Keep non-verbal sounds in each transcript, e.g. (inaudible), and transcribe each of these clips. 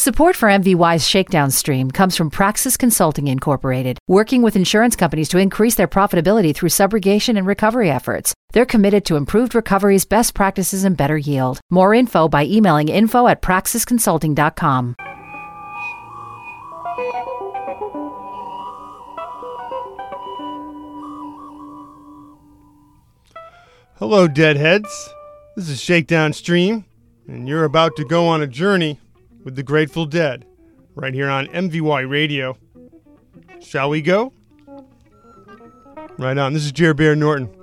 Support for MVY's Shakedown stream comes from Praxis Consulting Incorporated, working with insurance companies to increase their profitability through subrogation and recovery efforts. They're committed to improved recoveries, best practices, and better yield. More info by emailing info at praxisconsulting.com. Hello, Deadheads. This is Shakedown Stream, and you're about to go on a journey with the Grateful Dead right here on MVY Radio. Shall we go? Right on. This is Jer Bear Norton.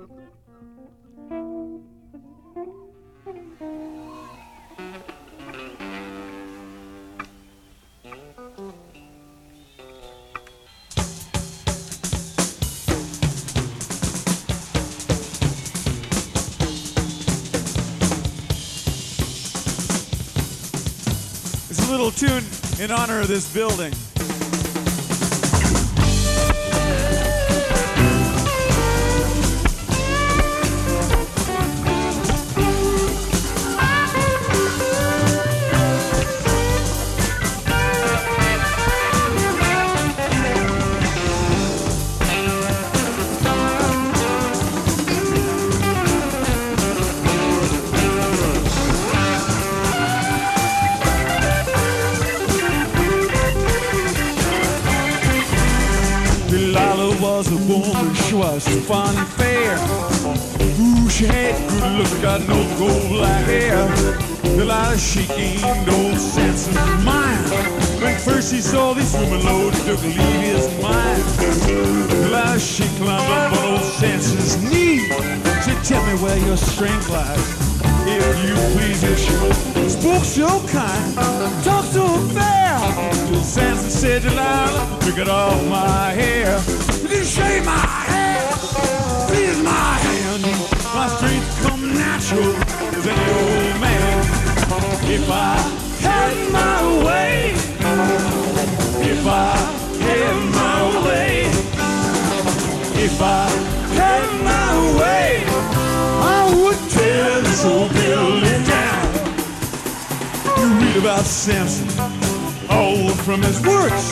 Little tune in honor of this building. She was fun and fair. Ooh, she had good looks, got no gold like hair. Delilah, she gained no sense of mind. When first he saw this woman load, he took leave his mind. Delilah, she climbed up on old Samson's knee. She tell me where your strength lies. If you please, if she spoke so kind, talk so fair. Till Samson said, Delilah, took it off my hair. You shave my please my hand. My strength come natural as any old man. If I had my way, if I had my way, if I had my way, I would tear this old building down. You read about Samson, all from his works.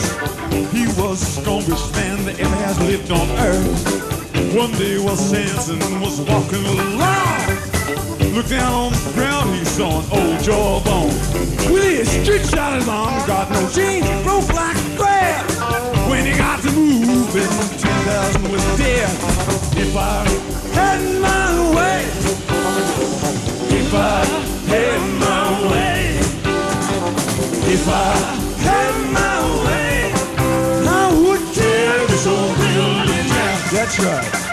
He was the strongest man that ever has lived on earth. One day while Samson was walking along, looked down on the ground, he saw an old jawbone. With his stretched out his arms, got no jeans, broke like grass. When he got to moving, 10,000 was dead. If I had my way, if I had my way, if I had my way, That's right.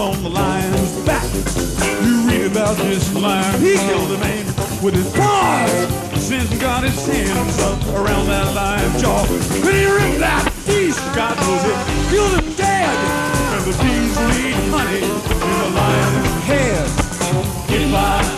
on the lion's back. You read about this lion, he killed a man with his paws. Since he got his hands up around that lion's jaw. When he ripped that beast, God knows it, killed him dead. And the bees laid honey in the lion's head. Get by.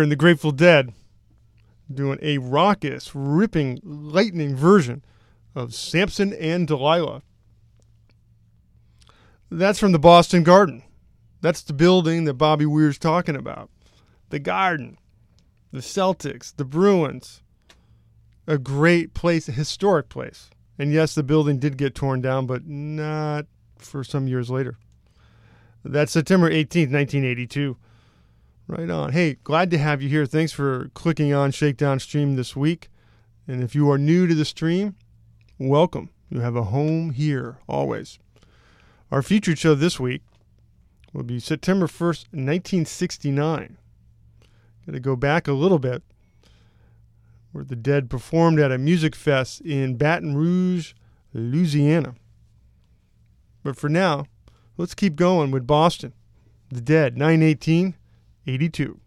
Weir and the Grateful Dead doing a raucous, ripping, lightning version of Samson and Delilah. That's from the Boston Garden. That's the building that Bobby Weir's talking about. The Garden, the Celtics, the Bruins. A great place, a historic place. And yes, the building did get torn down, but not for some years later. That's September 18th, 1982. Right on. Hey, glad to have you here. Thanks for clicking on Shakedown Stream this week. And if you are new to the stream, welcome. You have a home here always. Our featured show this week will be September 1st, 1969. Got to go back a little bit, where the Dead performed at a music fest in Baton Rouge, Louisiana. But for now, let's keep going with Boston. The Dead, 918 82.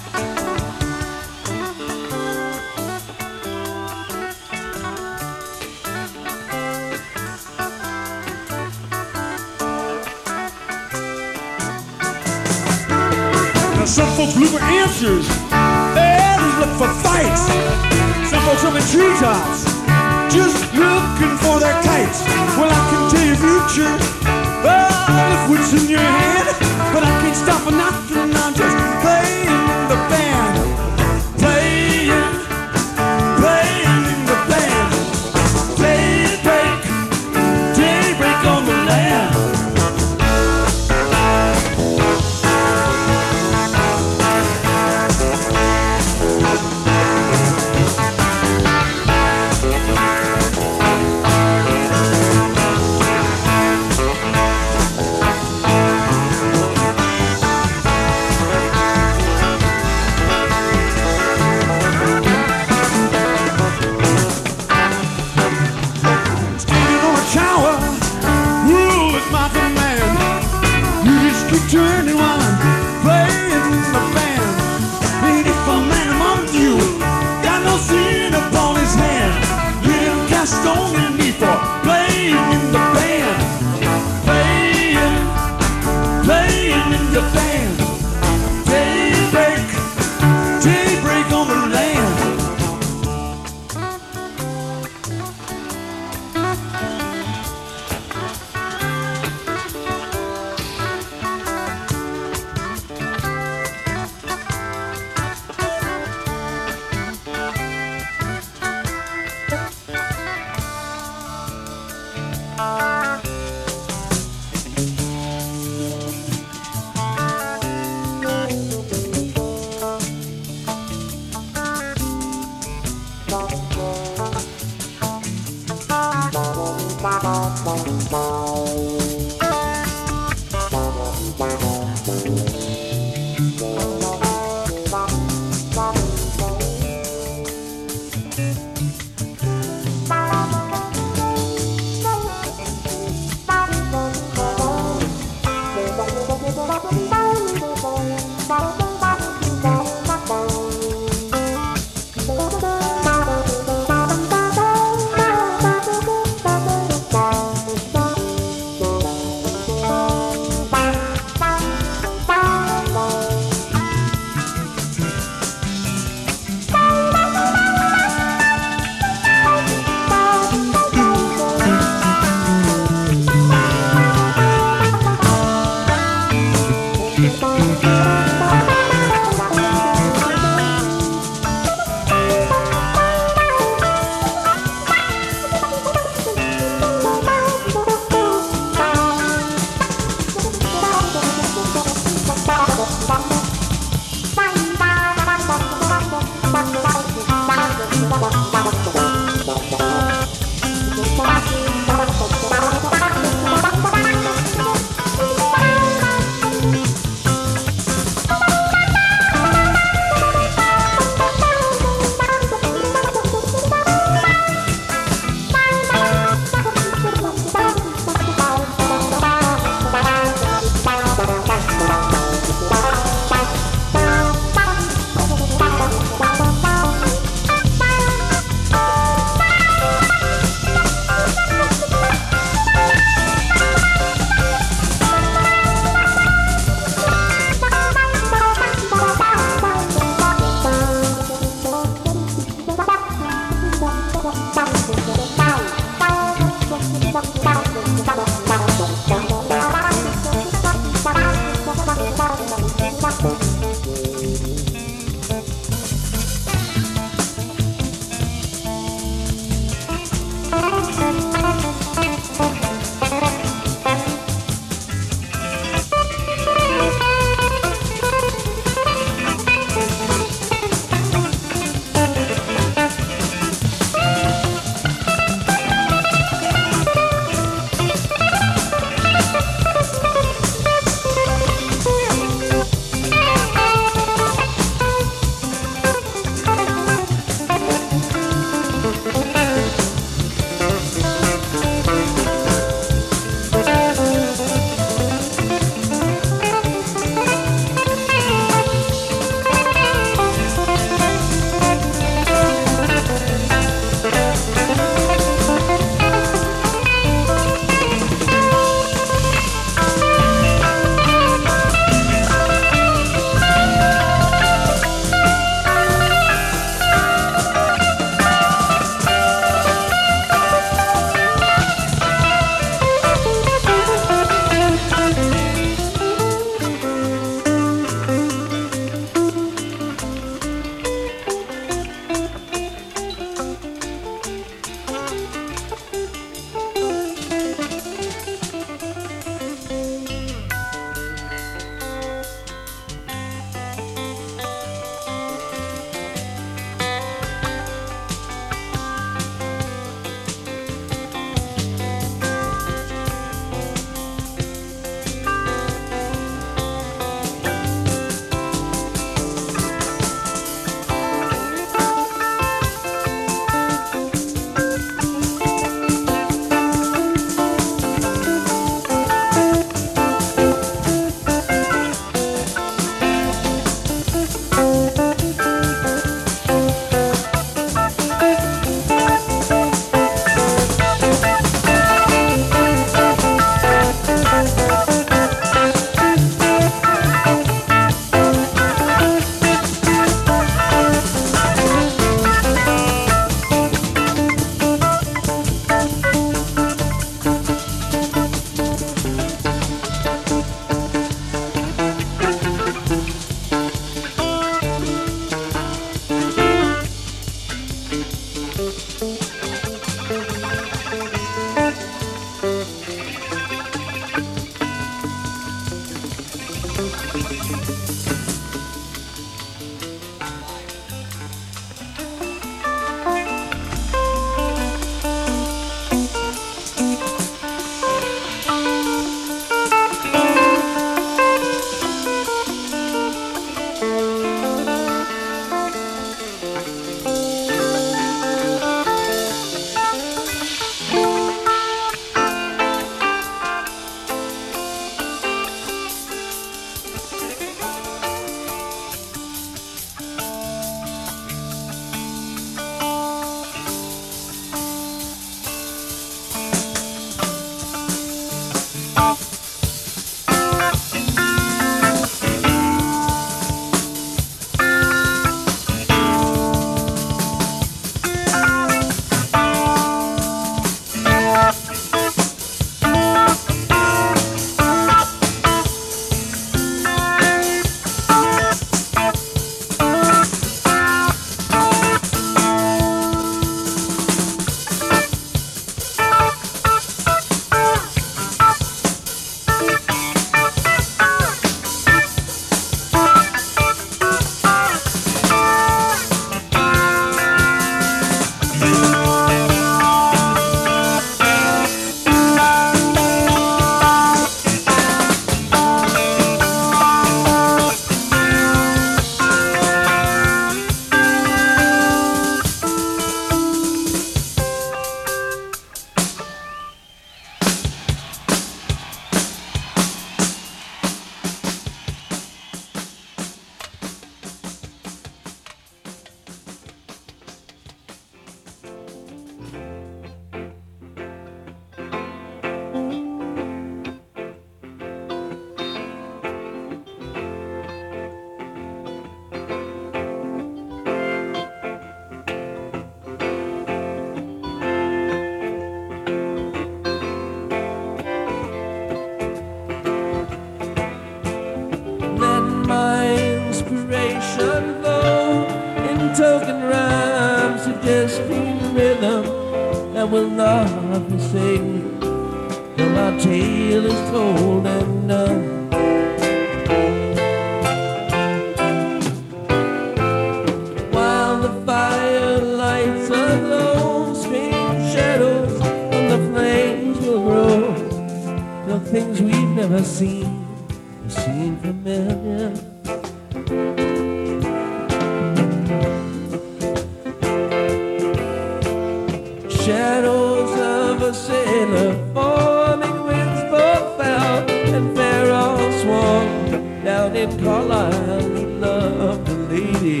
in Carlisle who loved a lady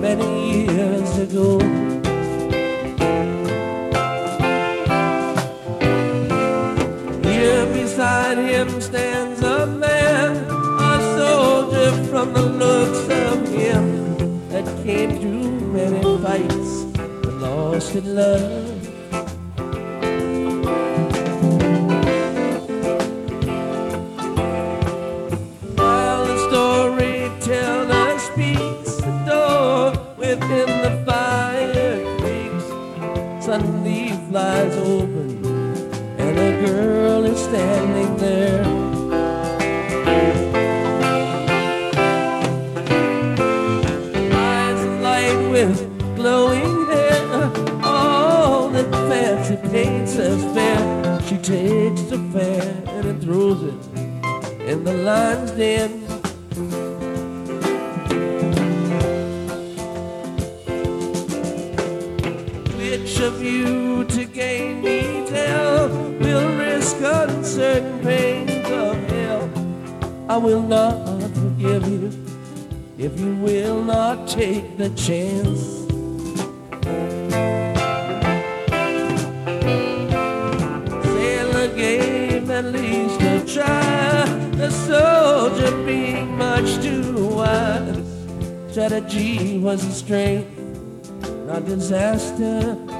many years ago. Here beside him stands a man, a soldier from the looks of him that came through many fights and lost in love. lion's den. Which of you to gain me tell will risk uncertain pains of hell? I will not forgive you if you will not take the chance. was a strength, not disaster.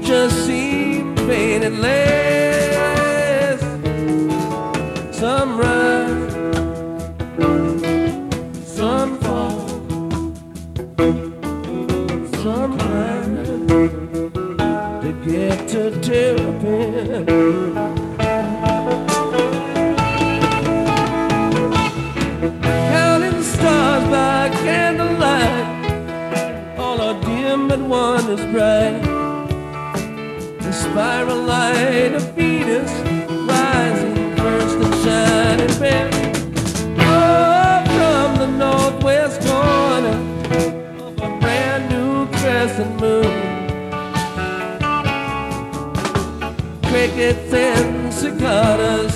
just see faded. land. caras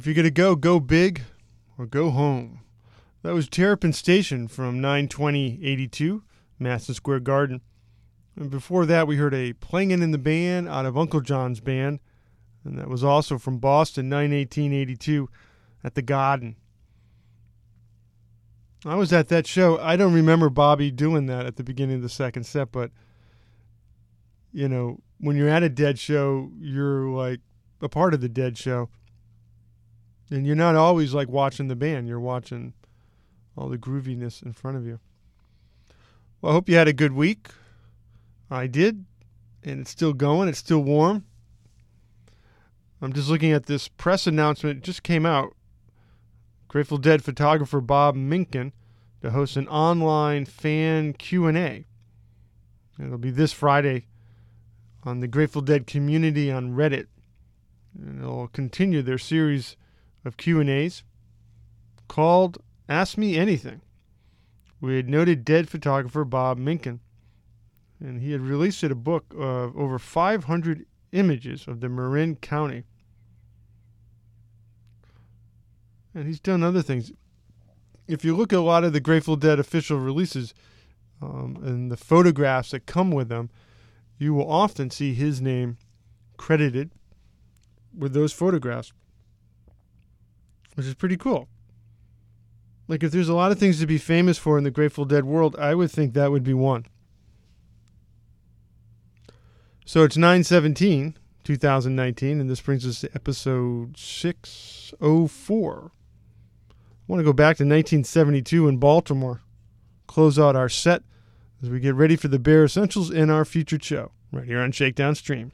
If you're going to go, go big or go home. That was Terrapin Station from 92082, Madison Square Garden. And before that, we heard a Playin' in the Band out of Uncle John's Band. And that was also from Boston, 91882 at the Garden. I was at that show. I don't remember Bobby doing that at the beginning of the second set, but, you know, when you're at a dead show, you're like a part of the dead show. And you're not always like watching the band, you're watching all the grooviness in front of you. Well, I hope you had a good week. I did, and it's still going, it's still warm. I'm just looking at this press announcement. It just came out. Grateful Dead photographer Bob Minkin to host an online fan Q&A. It'll be this Friday on the Grateful Dead community on Reddit. And they'll continue their series of Q&As called Ask Me Anything We had noted dead photographer Bob Minkin. And he had released a book of over 500 images of the Marin County. And he's done other things. If you look at a lot of the Grateful Dead official releases um, and the photographs that come with them, you will often see his name credited with those photographs, which is pretty cool. Like, if there's a lot of things to be famous for in the Grateful Dead world, I would think that would be one. So it's 917, 2019, and this brings us to episode 604. I want to go back to 1972 in Baltimore, close out our set as we get ready for the Bear Essentials in our featured show, right here on Shakedown Stream.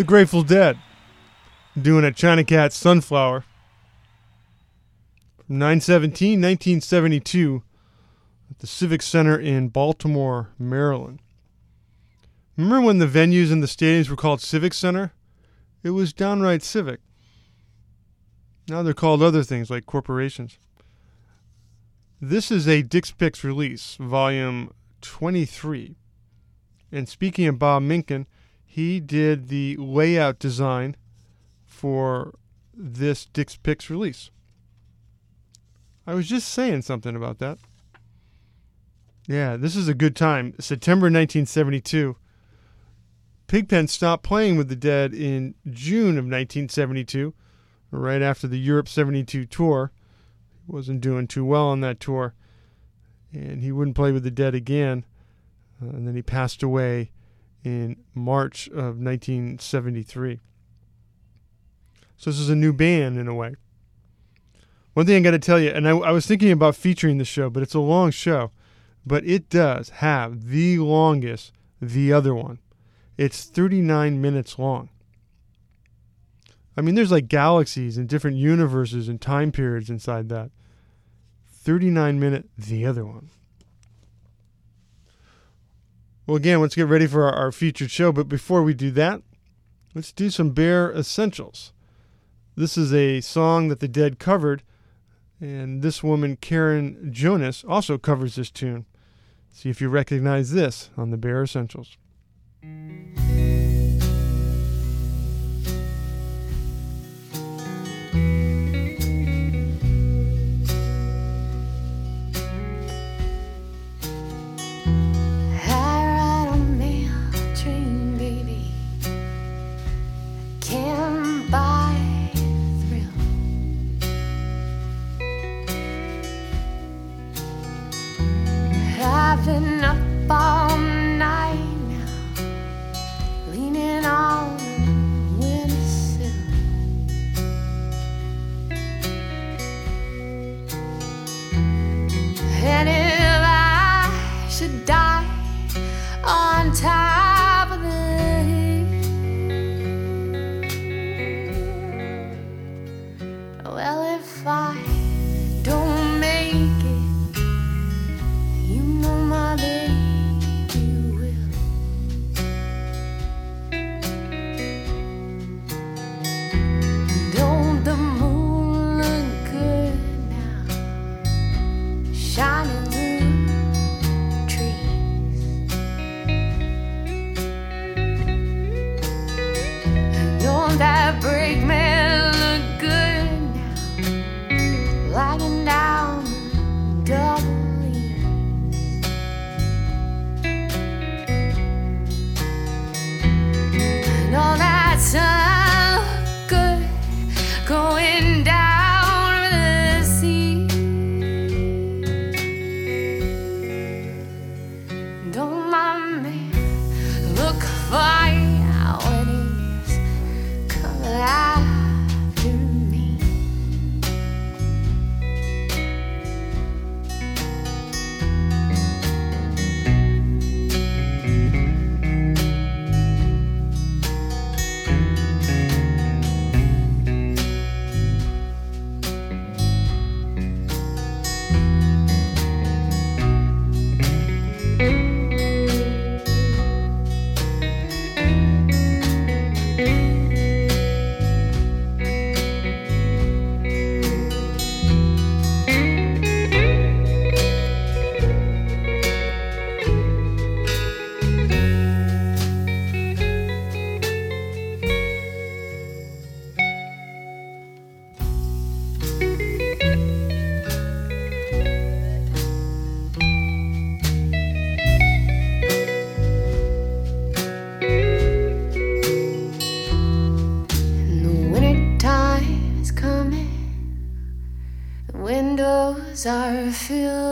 The Grateful Dead doing a China Cat Sunflower. From 917, 1972, at the Civic Center in Baltimore, Maryland. Remember when the venues and the stadiums were called Civic Center? It was downright civic. Now they're called other things like corporations. This is a Dick's Picks release, volume 23. And speaking of Bob Minkin, he did the layout design for this Dick's Picks release. I was just saying something about that. Yeah, this is a good time. September 1972. Pigpen stopped playing with the Dead in June of 1972, right after the Europe 72 tour. He wasn't doing too well on that tour, and he wouldn't play with the Dead again. Uh, and then he passed away in March of 1973. So this is a new band in a way. One thing I got to tell you, and I, I was thinking about featuring the show, but it's a long show, but it does have the longest, the other one. It's 39 minutes long. I mean, there's like galaxies and different universes and time periods inside that. 39 minute, the other one. Well, again, let's get ready for our, our featured show. But before we do that, let's do some Bear Essentials. This is a song that the Dead covered, and this woman, Karen Jonas, also covers this tune. See if you recognize this on the Bear Essentials. Were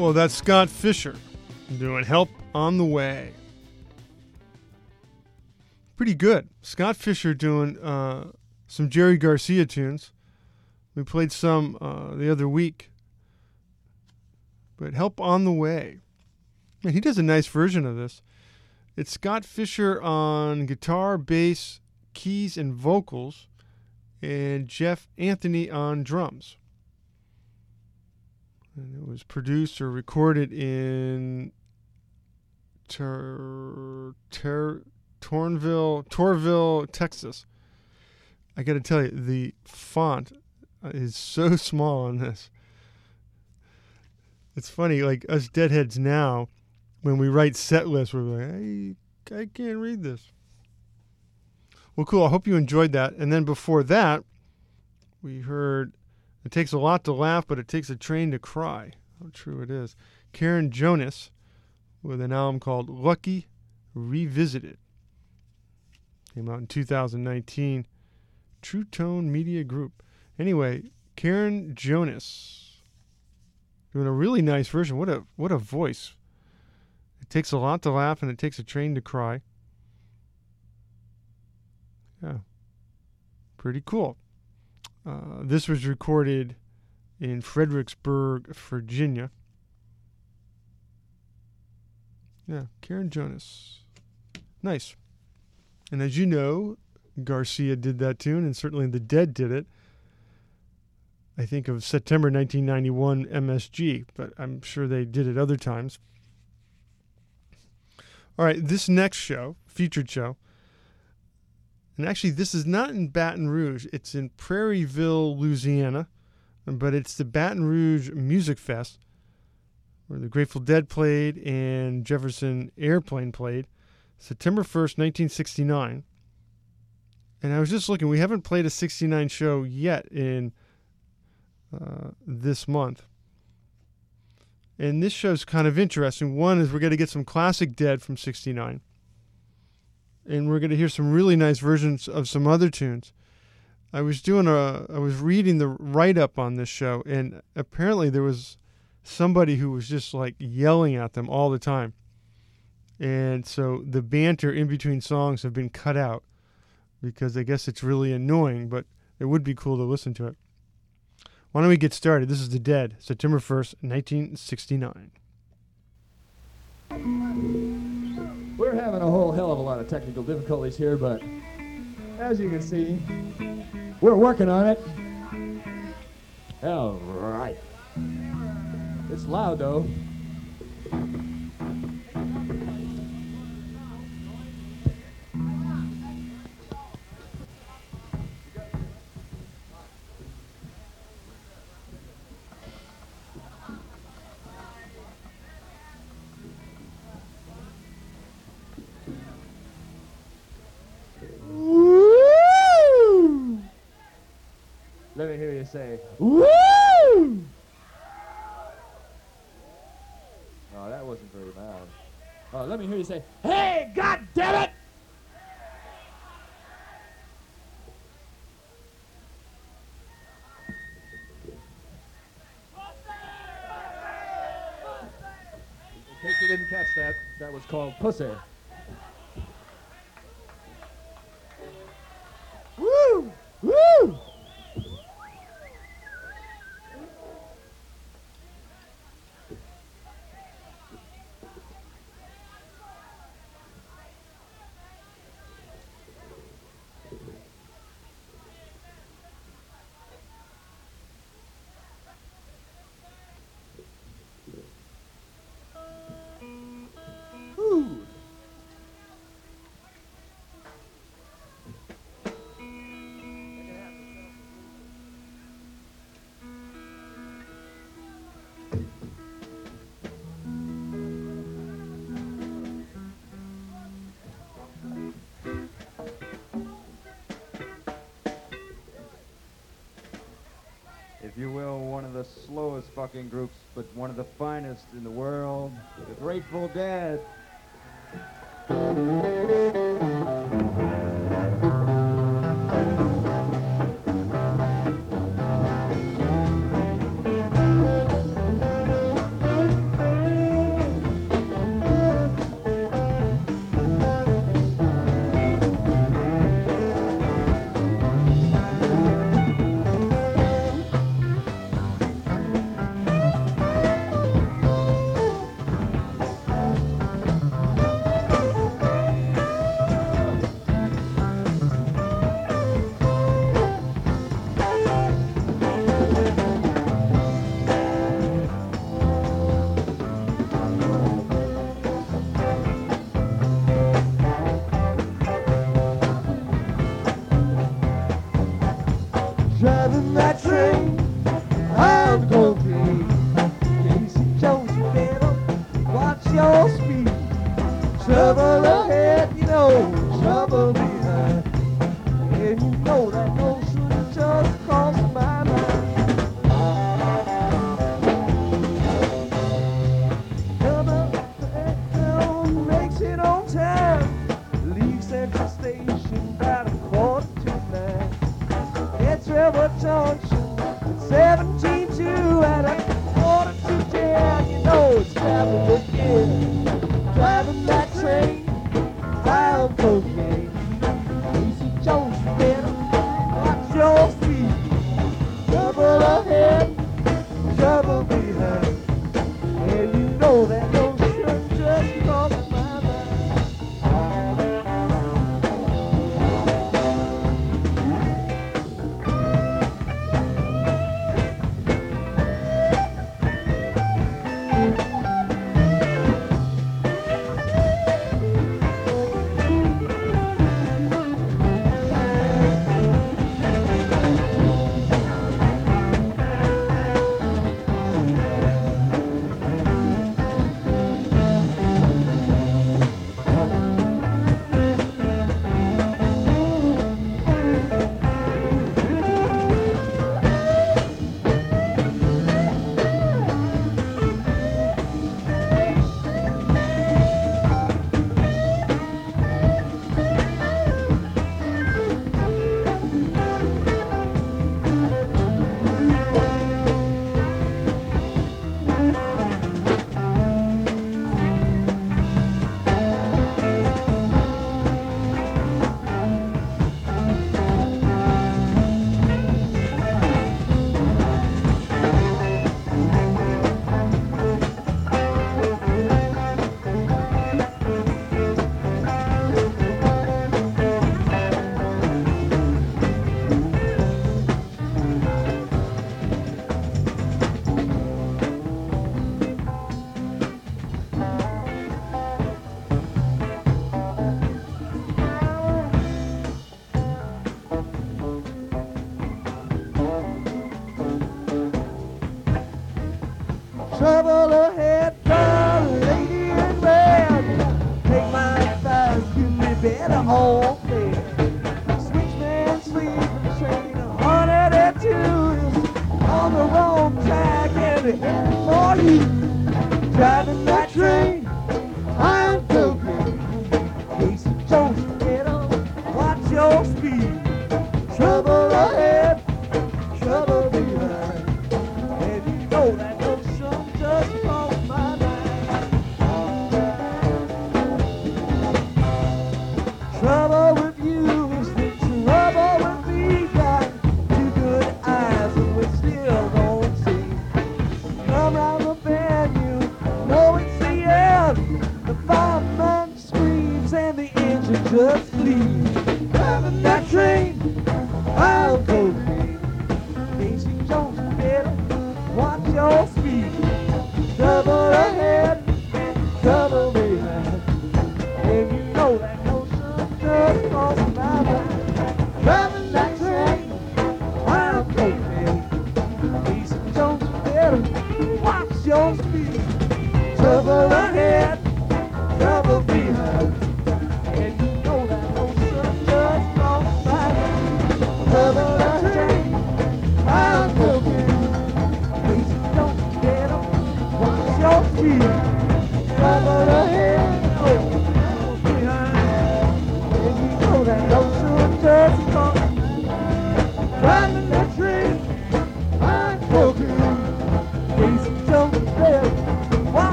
Well, that's Scott Fisher doing Help on the Way. Pretty good. Scott Fisher doing uh, some Jerry Garcia tunes. We played some uh, the other week. But Help on the Way. Man, he does a nice version of this. It's Scott Fisher on guitar, bass, keys, and vocals, and Jeff Anthony on drums. And it was produced or recorded in Ter, Ter, Tornville, Torville, Texas. I got to tell you, the font is so (laughs) small on this. It's funny, like us deadheads now, when we write set lists, we're like, hey, I can't read this. Well, cool. I hope you enjoyed that. And then before that, we heard It Takes a Lot to Laugh, but It Takes a Train to Cry. How true it is. Karen Jonas with an album called Lucky Revisited. Came out in 2019. True Tone Media Group. Anyway, Karen Jonas doing a really nice version. What a what a voice. It takes a lot to laugh and it takes a train to cry. Yeah. Pretty cool. Uh, this was recorded in Fredericksburg, Virginia. Yeah, Karen Jonas. Nice. And as you know, Garcia did that tune, and certainly the Dead did it. I think of September 1991 MSG, but I'm sure they did it other times. All right, this next show, featured show, and actually, this is not in Baton Rouge, it's in Prairieville, Louisiana, but it's the Baton Rouge Music Fest where the Grateful Dead played and Jefferson Airplane played, September 1st, 1969. And I was just looking, we haven't played a 69 show yet in uh, this month. And this show's kind of interesting. One is we're going to get some classic Dead from 69. And we're going to hear some really nice versions of some other tunes. I was doing a I was reading the write up on this show and apparently there was somebody who was just like yelling at them all the time. And so the banter in between songs have been cut out because I guess it's really annoying, but it would be cool to listen to it. Why don't we get started? This is The Dead, September 1st, 1969. We're having a whole hell of a lot of technical difficulties here, but as you can see, we're working on it. All right. It's loud though. Say, Woo! Oh, that wasn't very loud. Oh, let me hear you say, Hey, God damn it! In case you didn't catch that, that was called Pussy. You will, one of the slowest fucking groups, but one of the finest in the world, the Grateful Dead.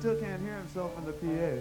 Still can't hear himself in the PA.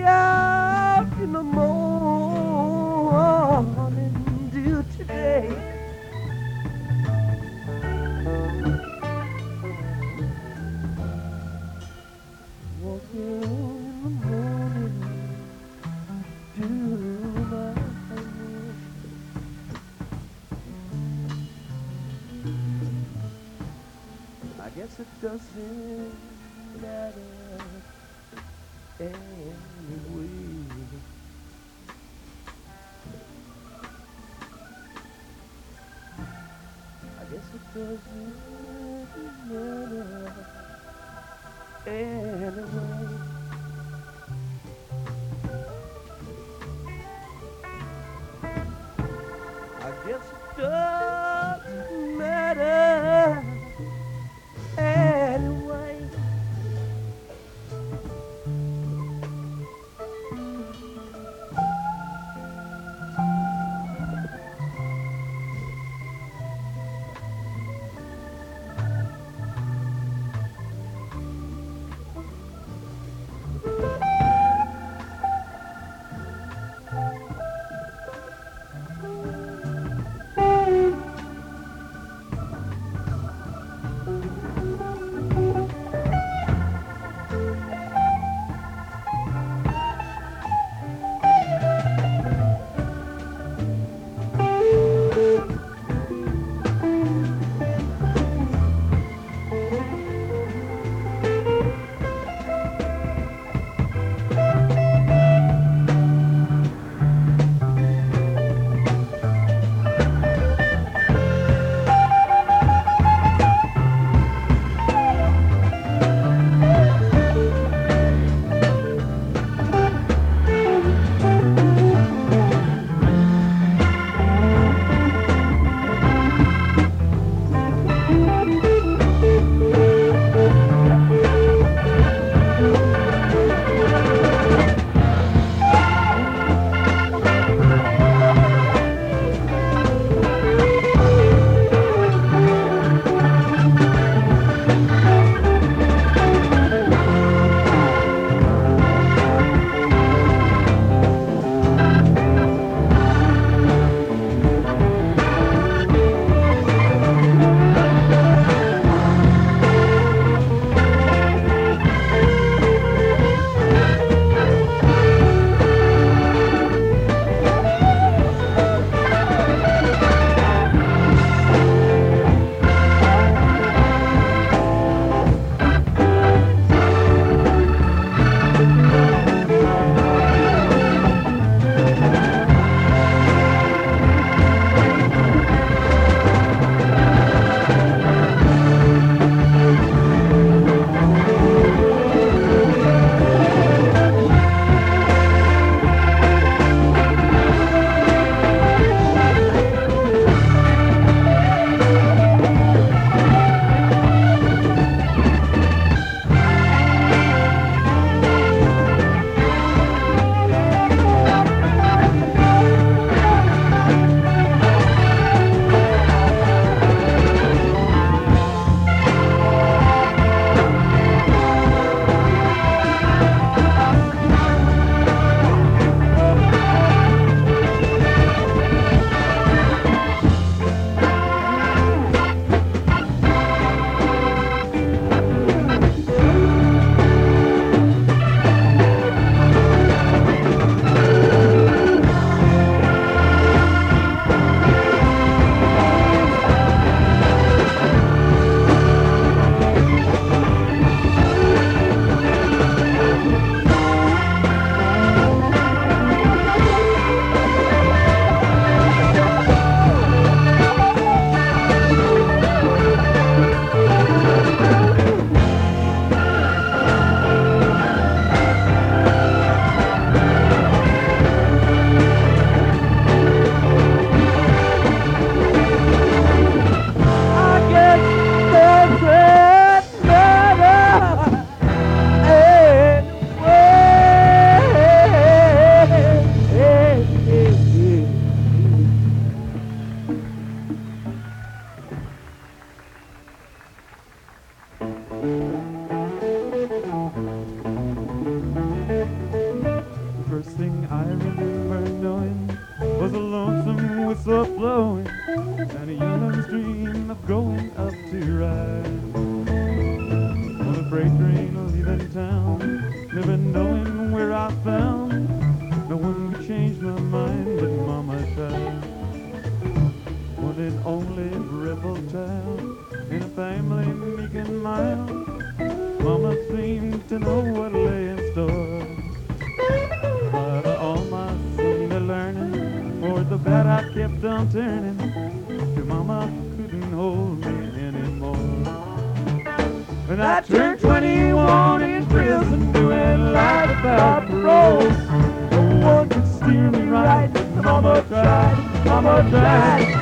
Brought me out in the morning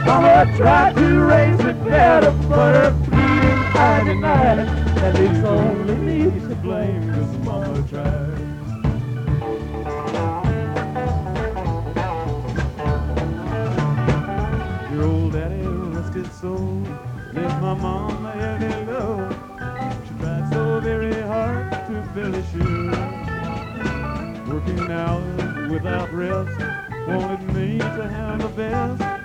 Mama tried to raise me better, but her pleading I denied. That it's only me to blame, cause Mama tried. Your old daddy, his soul, left my mom a heavy load. She tried so very hard to fill his shoes. Working hours without rest, wanted me to have the best.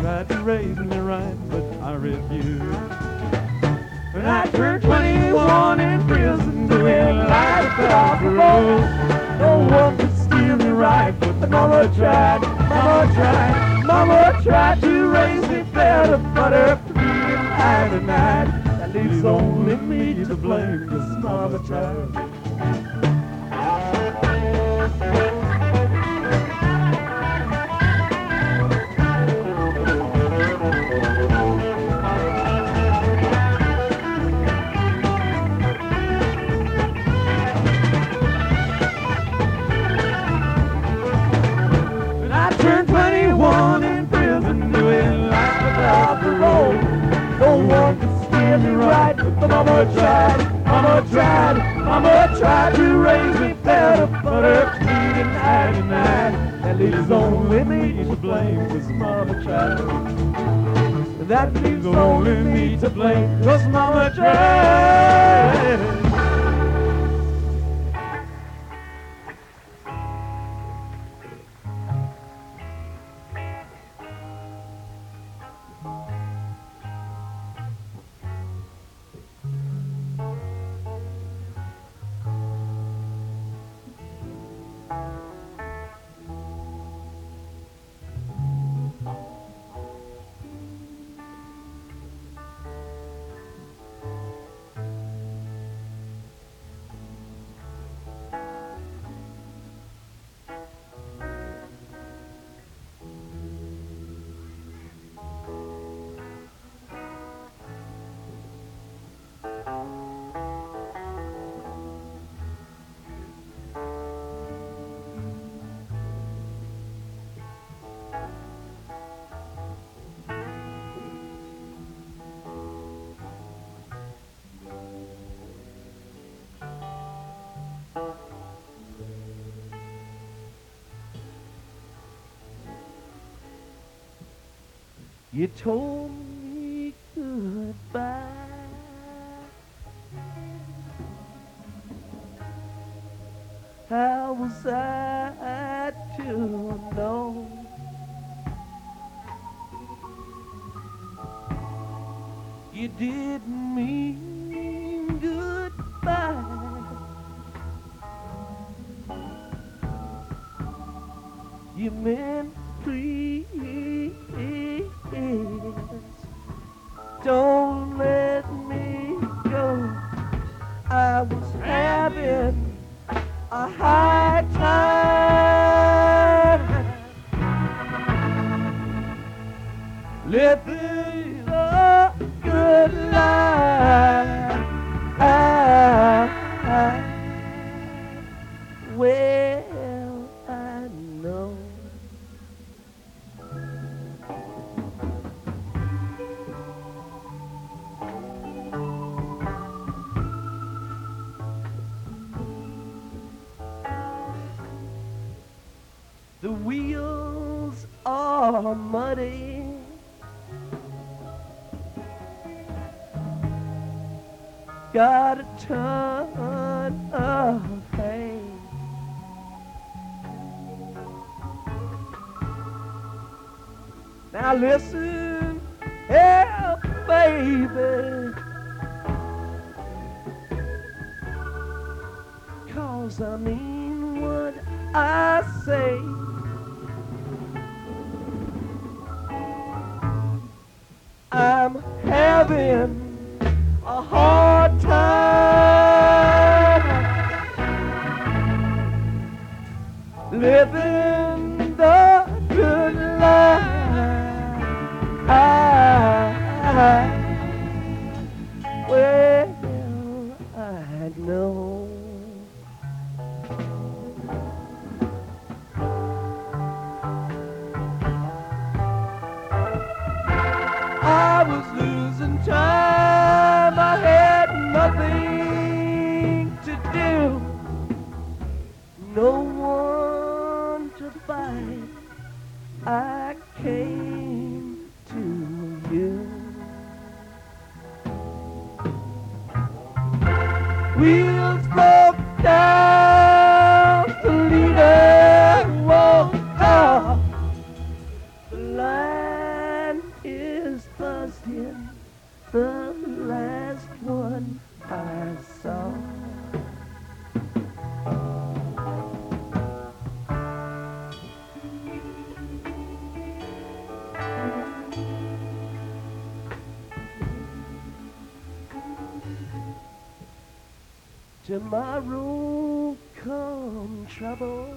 Tried to raise me right, but I refused. When I turned 21 in prison, doing life without parole. No one could steal me right, but Mama tried, Mama tried, Mama tried to raise me better, but her pleading I denied. That leaves only me to blame, cause Mama tried. Mama tried, Mama tried, Mama tried to raise me better, but her pleading I denied. That leaves only me to blame, cause Mama tried. That leaves only me to blame, cause Mama tried. You told Tomorrow come trouble.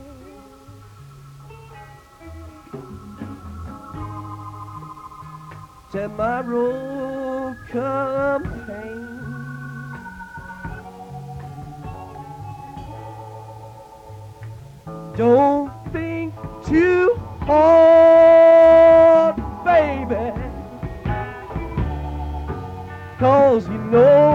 Tomorrow come pain. Don't think too hard, baby. Cause you know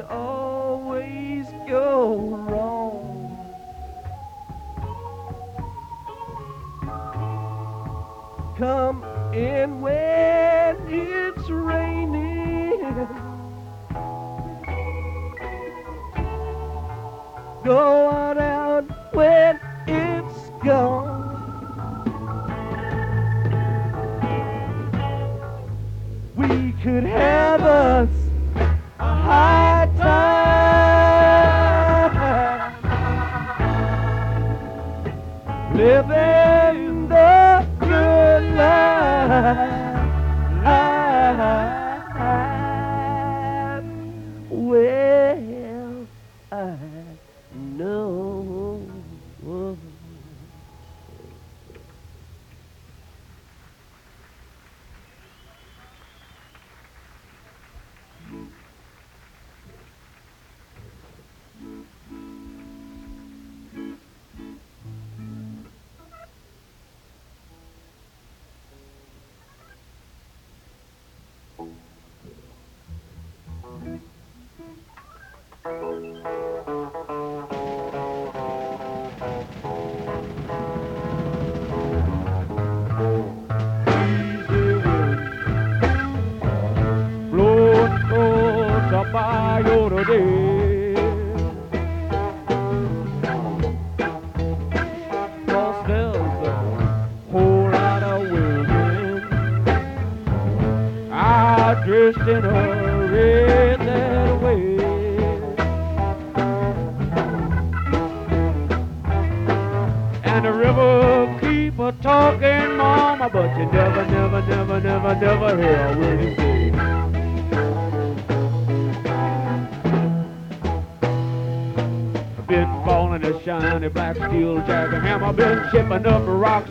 always go.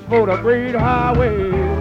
For the great highway.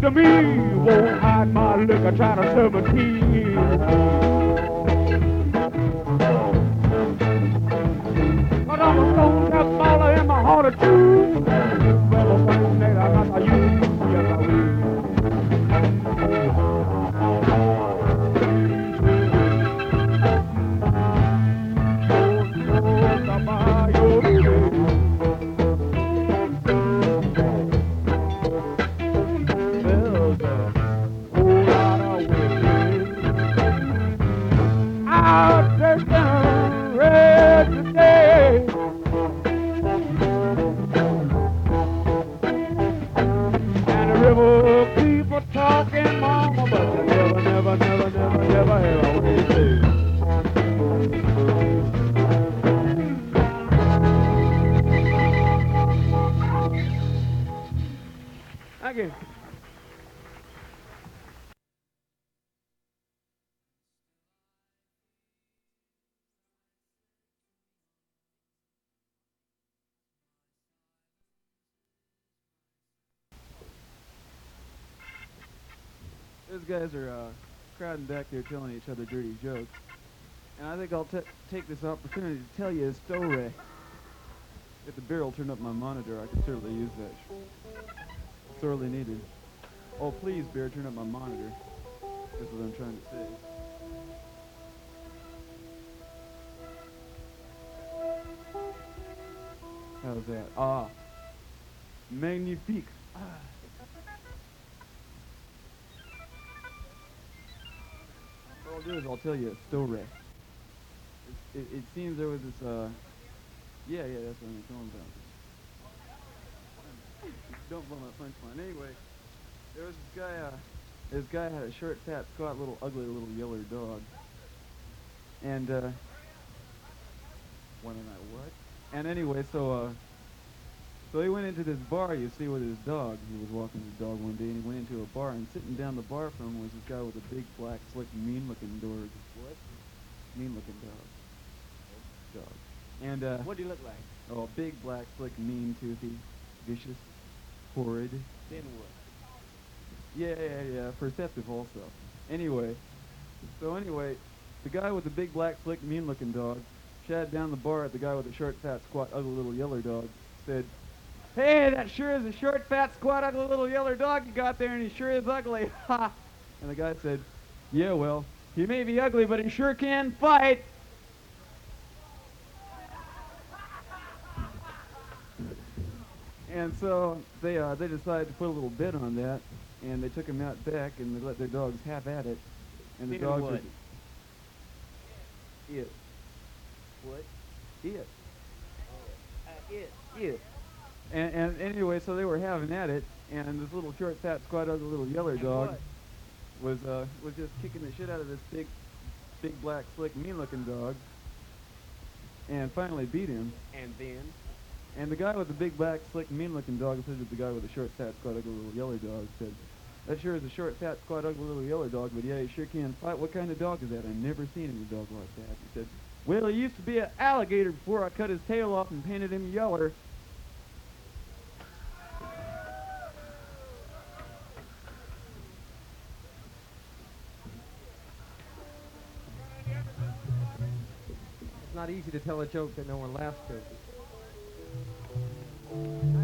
To me? Won't hide my liquor, try to serve a tea. Back there telling each other dirty jokes. And I think I'll take this opportunity to tell you a story. If the Bear will turn up my monitor, I could certainly use that. Sorely needed. Oh, please, Bear, turn up my monitor. That's what I'm trying to say. How's that? Ah. Magnifique. Tell you a story. It, it, it seems there was this, uh, yeah, yeah, that's what I'm talking about. Don't blow my punchline. Anyway, there was this guy, uh, this guy had a short, fat, squat, little, ugly, little yeller dog. And, uh, when am I what? And anyway, so, uh, so he went into this bar, you see, with his dog. He was walking his dog one day, and he went into a bar, and sitting down the bar from him was this guy with a big, black, slick, mean-looking dog. What? Mean-looking dog. Dog. And, uh... What do you look like? Oh, a big, black, slick, mean, toothy, vicious, horrid. Then what? Yeah, yeah, yeah, perceptive also. Anyway, so anyway, the guy with the big, black, slick, mean-looking dog shat down the bar at the guy with the short, fat, squat, ugly little yeller dog, said, Hey, that sure is a short, fat, squat, ugly little yeller dog you got there, and he sure is ugly. (laughs) Ha! And the guy said, Yeah, well, he may be ugly, but he sure can fight. And so they uh, they decided to put a little bid on that, and they took him out back and they let their dogs have at it. And the dogs what? it What? it Uh, it. it. And, and anyway, so they were having at it, and this little short, fat, squat, ugly little yeller dog was uh was just kicking the shit out of this big, big black, slick, mean-looking dog, and finally beat him. And then? And the guy with the big black, slick, mean-looking dog said the guy with the short, fat, squat, ugly little yeller dog said, "That sure is a short, fat, squat, ugly little yeller dog, but yeah, he sure can fight. What kind of dog is that? I've never seen any dog like that." He said, "Well, he used to be an alligator before I cut his tail off and painted him yeller." Easy to tell a joke that no one laughs to.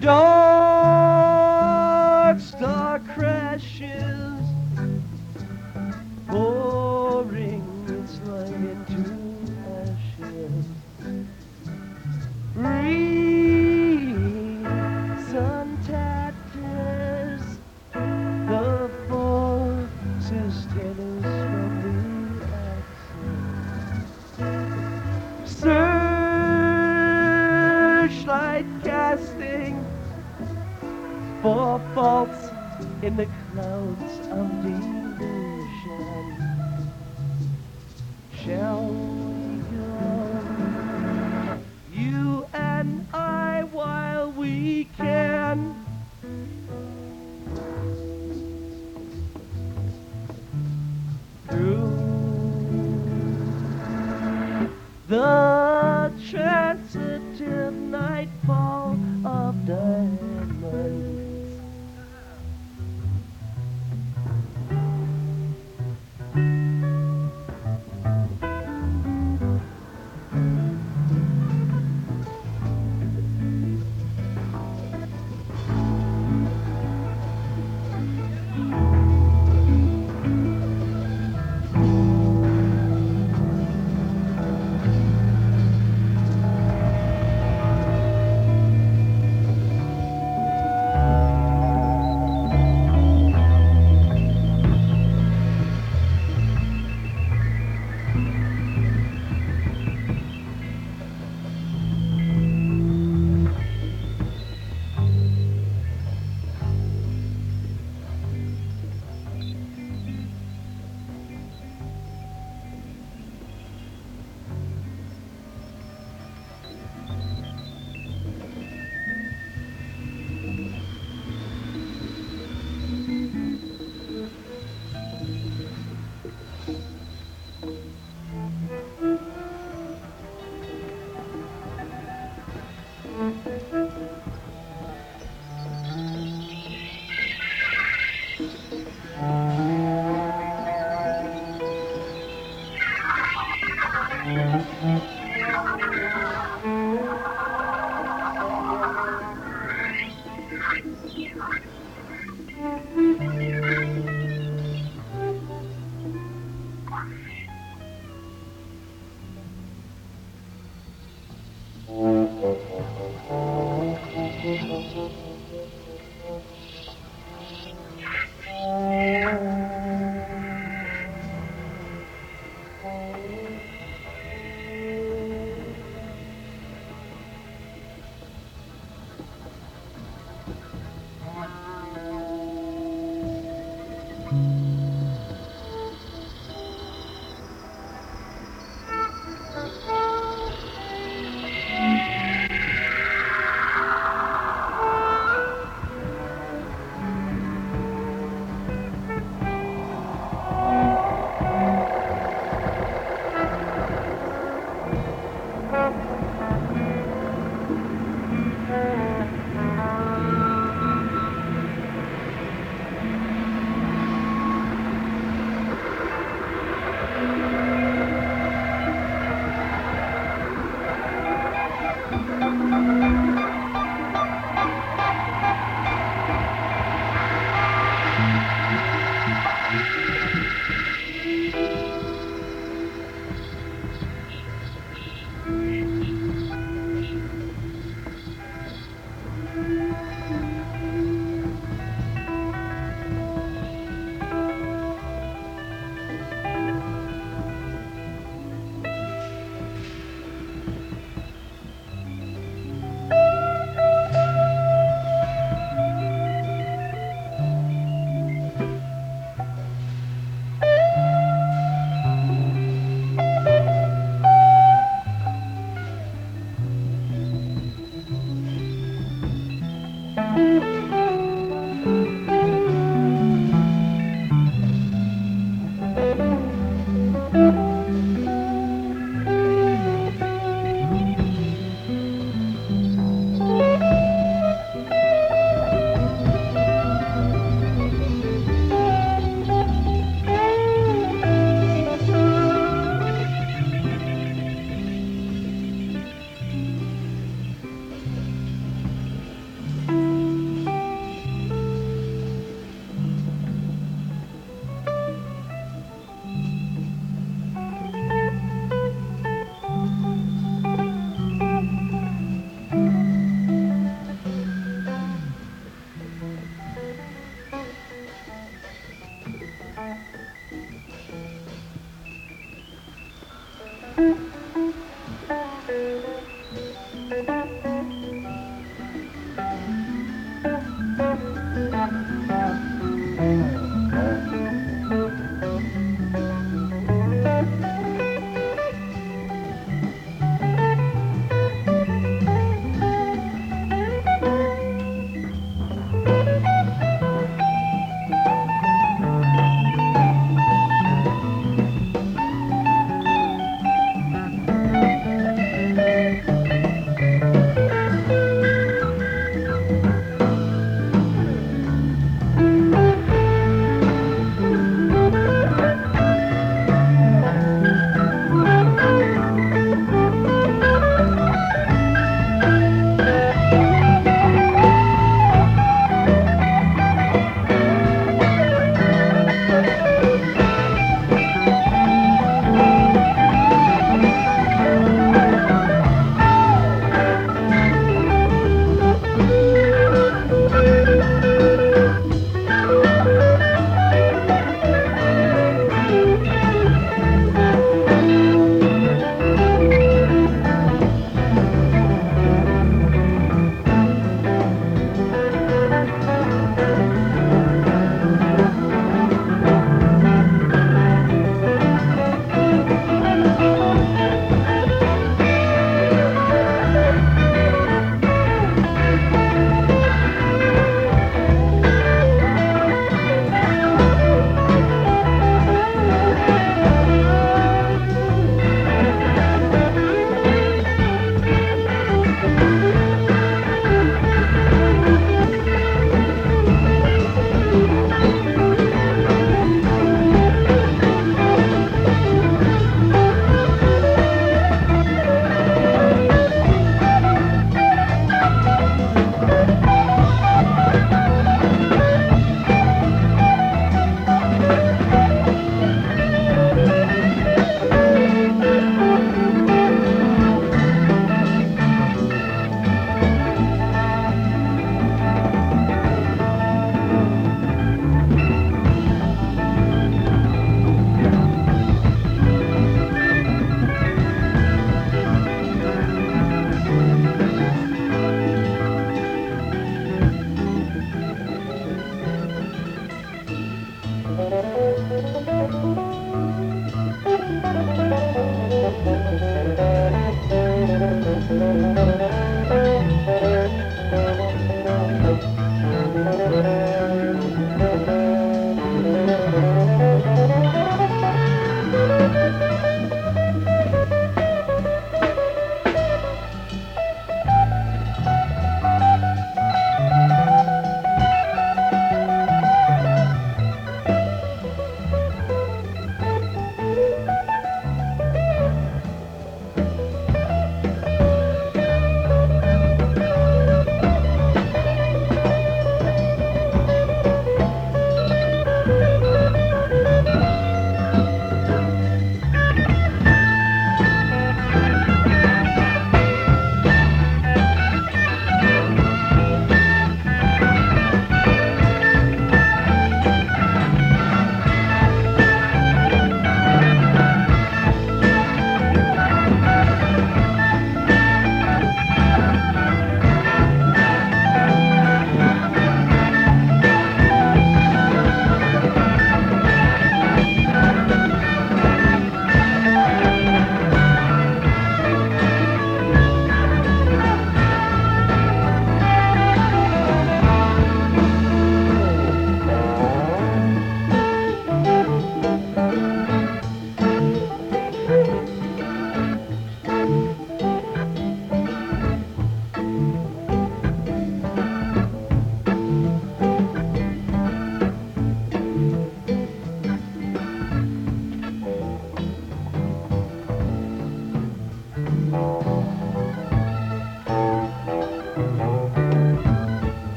Dark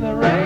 the rain,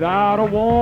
without a warning.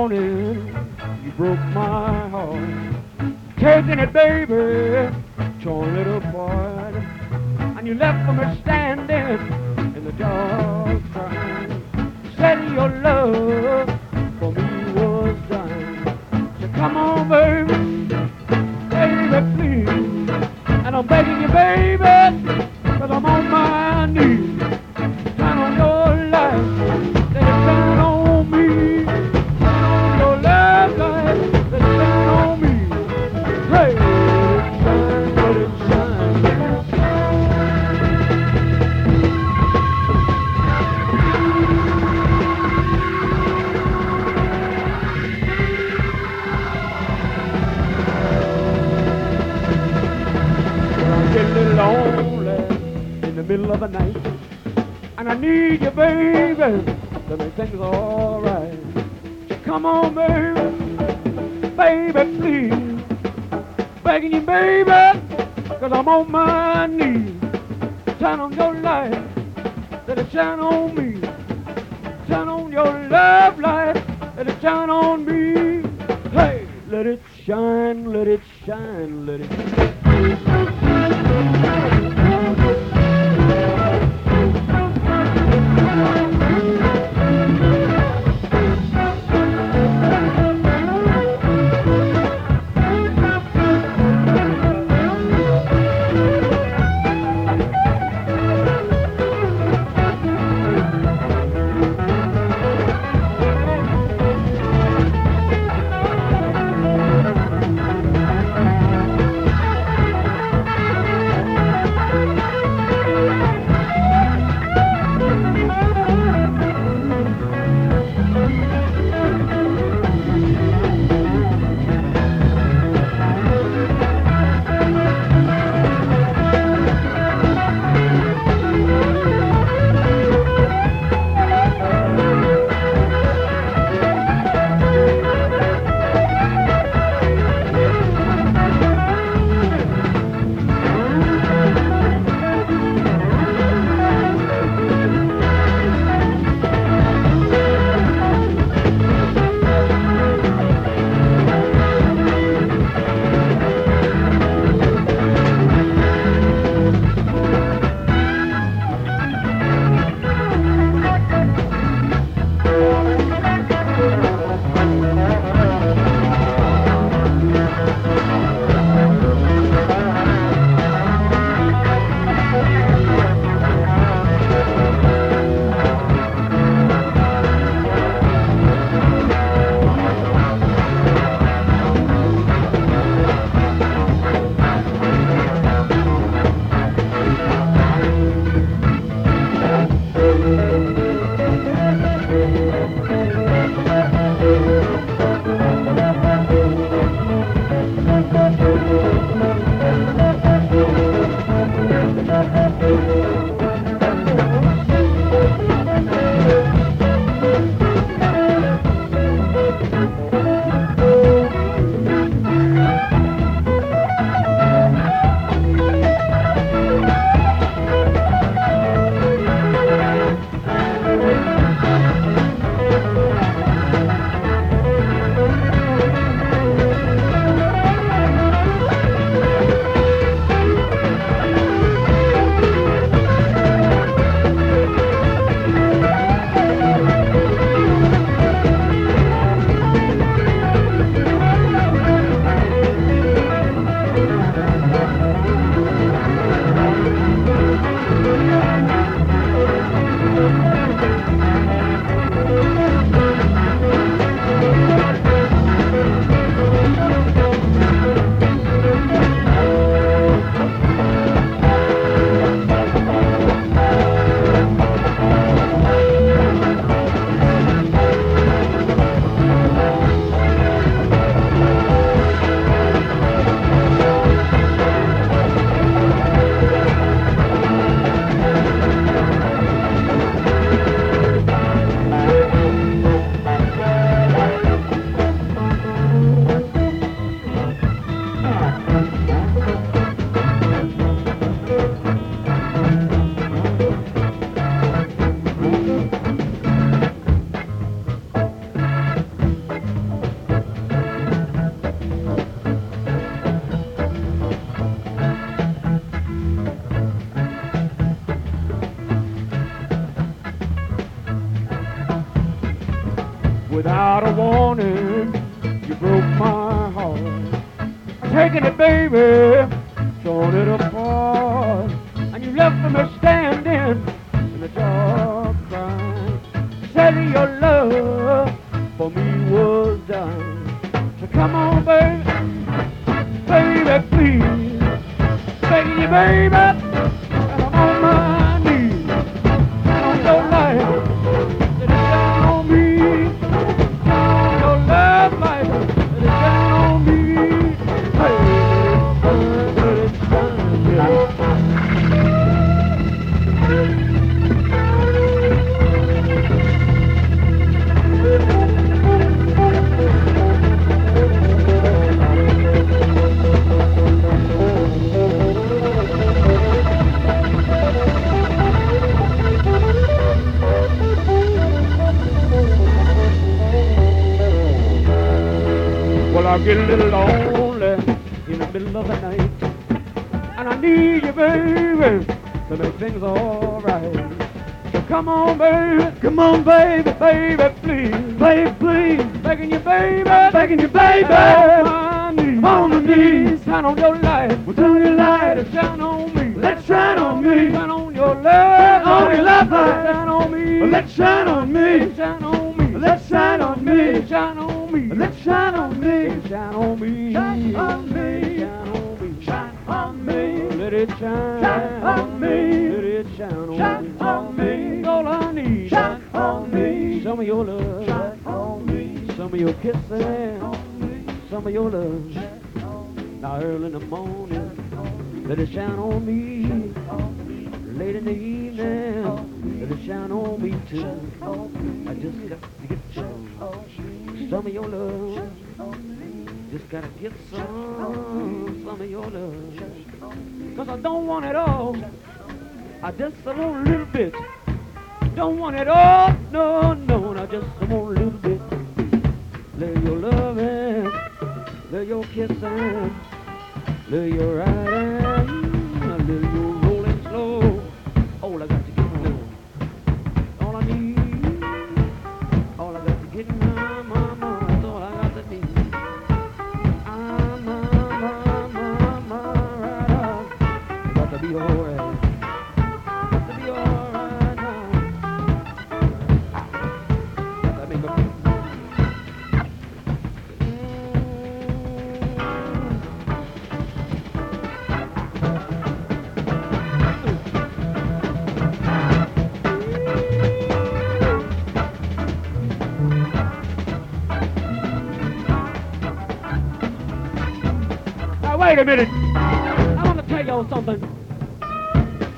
A minute. I want to tell y'all something.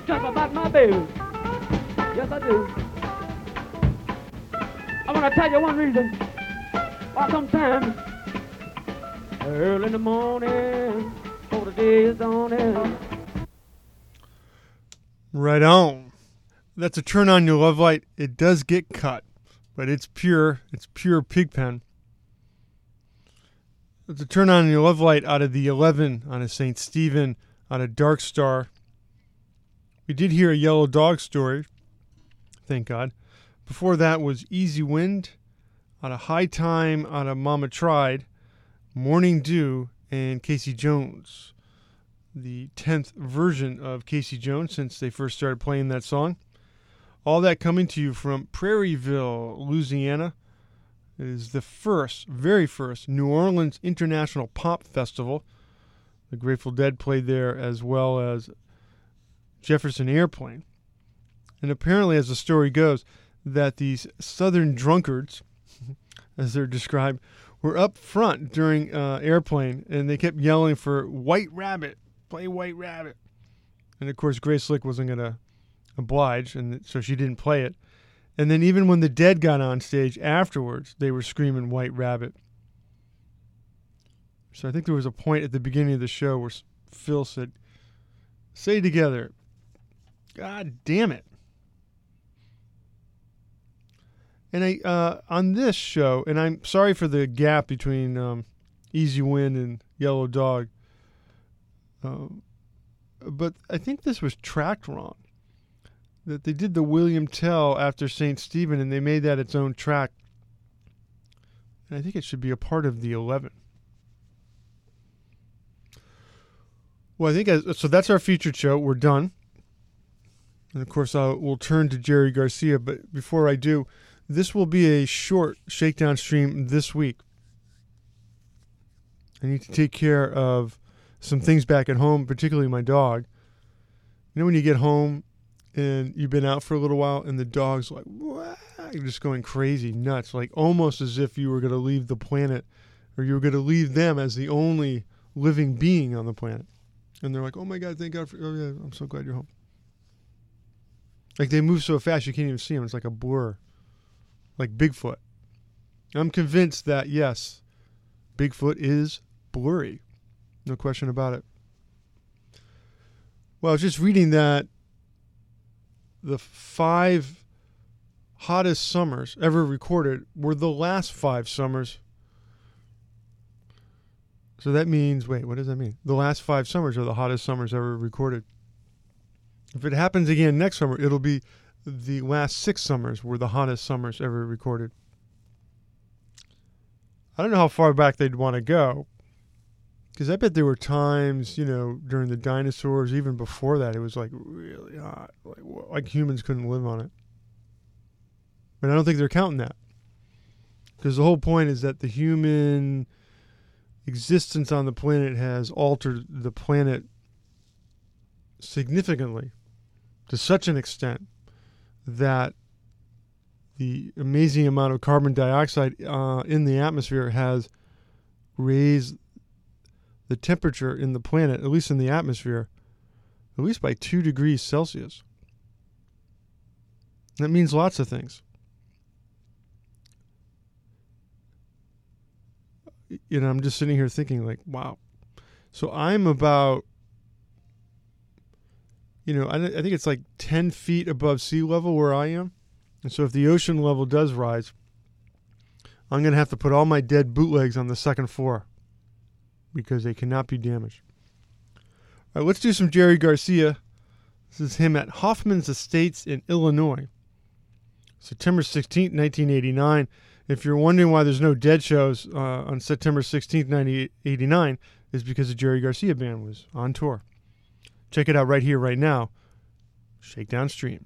Just about my baby. Yes, I do. I want to tell you one reason why sometimes early in the morning, before the day is dawning, Right on. That's a turn on your love light. It does get cut, but it's pure. It's pure pigpen. A turn on your love light out of the 11 on a St. Stephen on a Dark Star. We did hear a Yellow Dog story. Thank God. Before that was Easy Wind on a High Time on a Mama Tried, Morning Dew, and Casey Jones the 10th version of Casey Jones since they first started playing that song. All that coming to you from Prairieville, Louisiana. Is the first, very first New Orleans International Pop Festival. The Grateful Dead played there as well as Jefferson Airplane. And apparently, as the story goes, that these southern drunkards, (laughs) as they're described, were up front during uh, Airplane and they kept yelling for White Rabbit, play White Rabbit. And of course, Grace Slick wasn't going to oblige, and so she didn't play it. And then even when the Dead got on stage afterwards, they were screaming White Rabbit. So I think there was a point at the beginning of the show where Phil said, "Say together, God damn it." And I uh, on this show, and I'm sorry for the gap between um, Easy Wind and Yellow Dog. Um, but I think this was tracked wrong. That they did the William Tell after St. Stephen and they made that its own track. And I think it should be a part of the 11. Well, I think so. That's our featured show. We're done. And of course, I'll, we'll turn to Jerry Garcia. But before I do, this will be a short shakedown stream this week. I need to take care of some things back at home, particularly my dog. You know, when you get home and you've been out for a little while and the dog's like, "Wah," just going crazy, nuts, like almost as if you were going to leave the planet or you were going to leave them as the only living being on the planet. And they're like, oh my God, thank God for, oh yeah, I'm so glad you're home. Like they move so fast you can't even see them. It's like a blur, like Bigfoot. I'm convinced that yes, Bigfoot is blurry, no question about it. Well, I was just reading that the five hottest summers ever recorded were the last five summers. So that means, wait, what does that mean? The last five summers are the hottest summers ever recorded. If it happens again next summer, it'll be the last six summers were the hottest summers ever recorded. I don't know how far back they'd want to go. Because I bet there were times, you know, during the dinosaurs, even before that, it was like really hot. Like, like humans couldn't live on it. But I don't think they're counting that. Because the whole point is that the human existence on the planet has altered the planet significantly to such an extent that the amazing amount of carbon dioxide uh, in the atmosphere has raised the temperature in the planet, at least in the atmosphere, at least by two degrees Celsius. That means lots of things. You know, I'm just sitting here thinking, like, wow. So I'm about, you know, I, I think it's like 10 feet above sea level where I am. And so if the ocean level does rise, I'm going to have to put all my dead bootlegs on the second floor because they cannot be damaged. All right, let's do some Jerry Garcia. This is him at Hoffman's Estates in Illinois. September 16th, 1989. If you're wondering why there's no dead shows uh, on September 16th, 1989, is because the Jerry Garcia band was on tour. Check it out right here, right now. Shakedown Stream.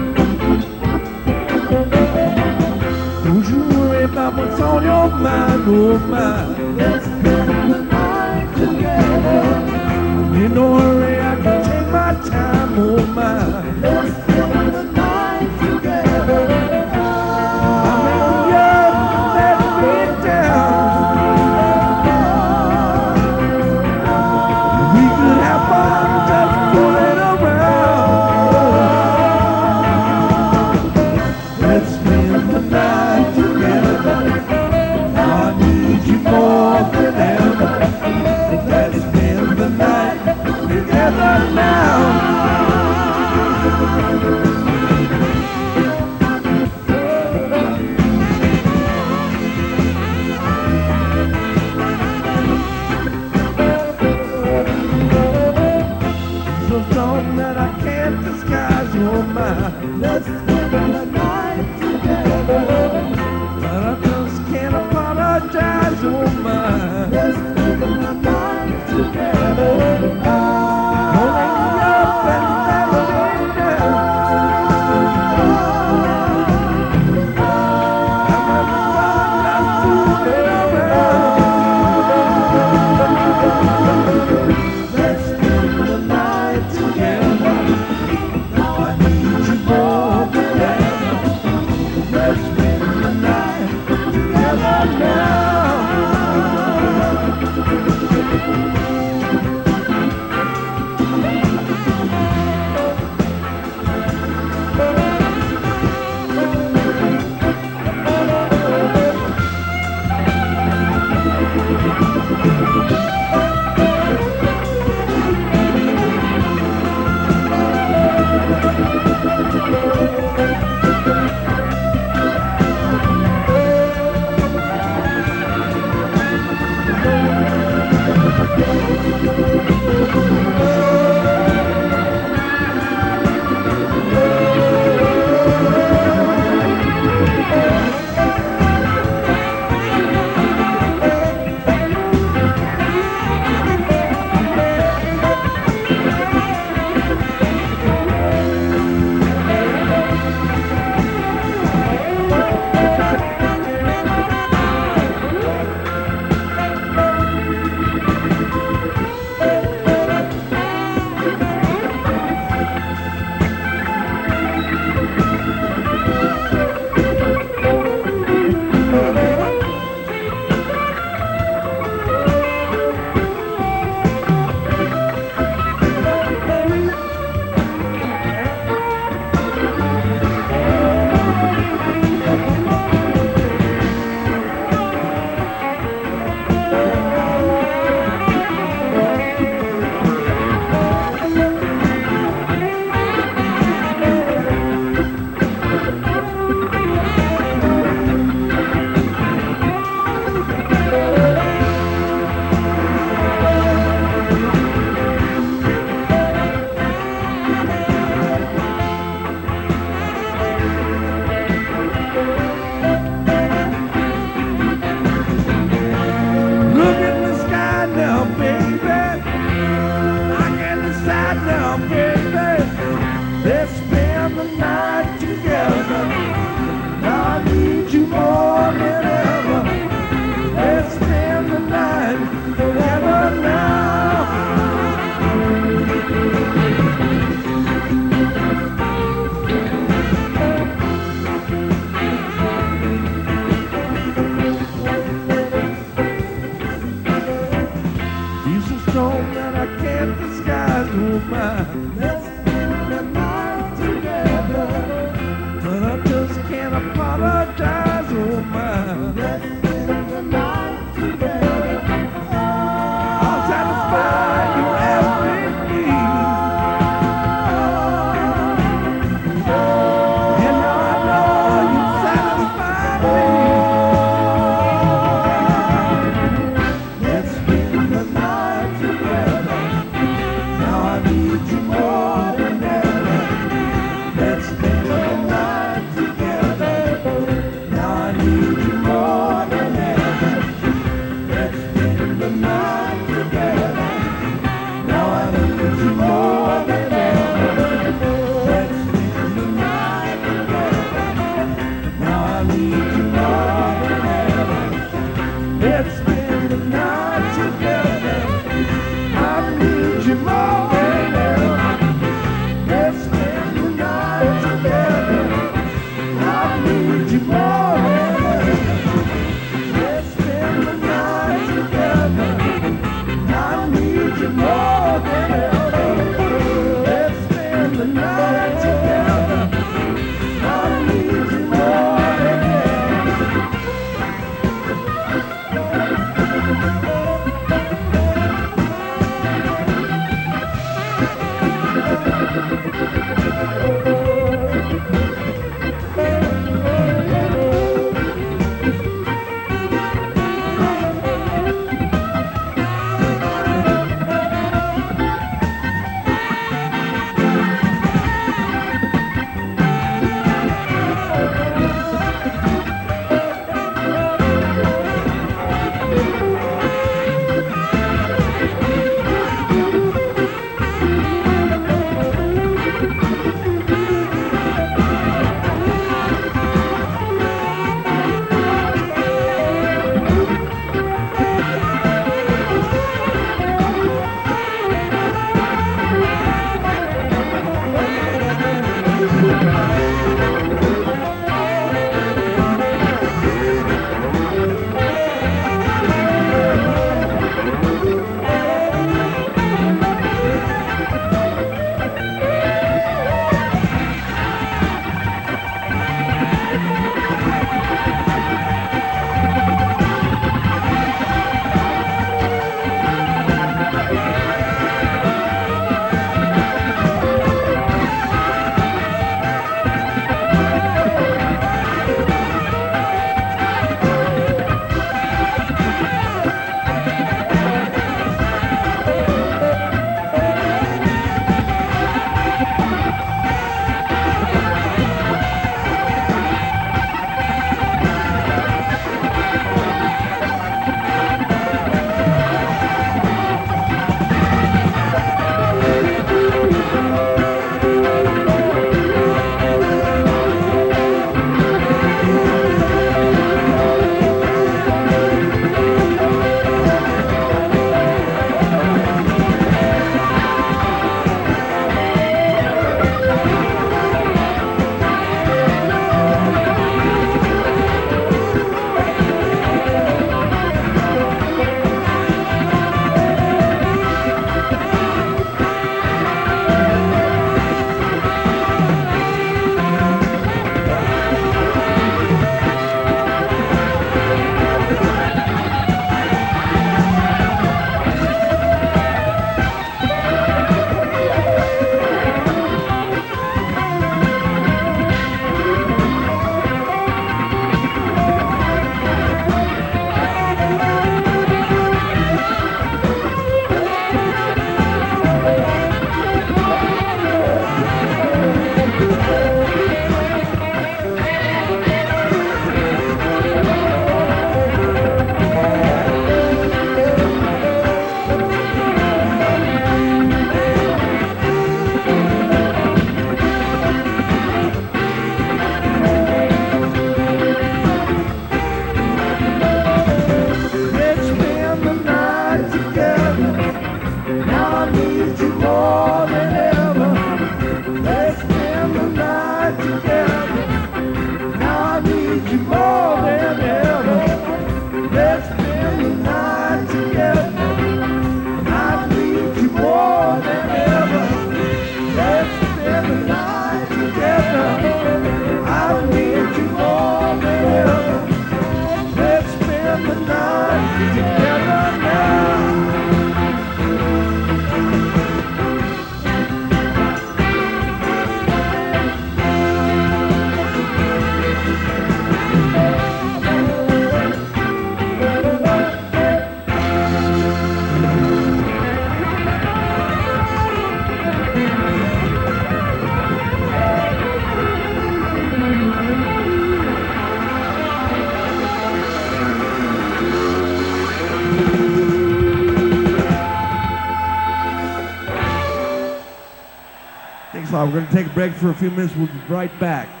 we're going to take a break for a few minutes. We'll be right back.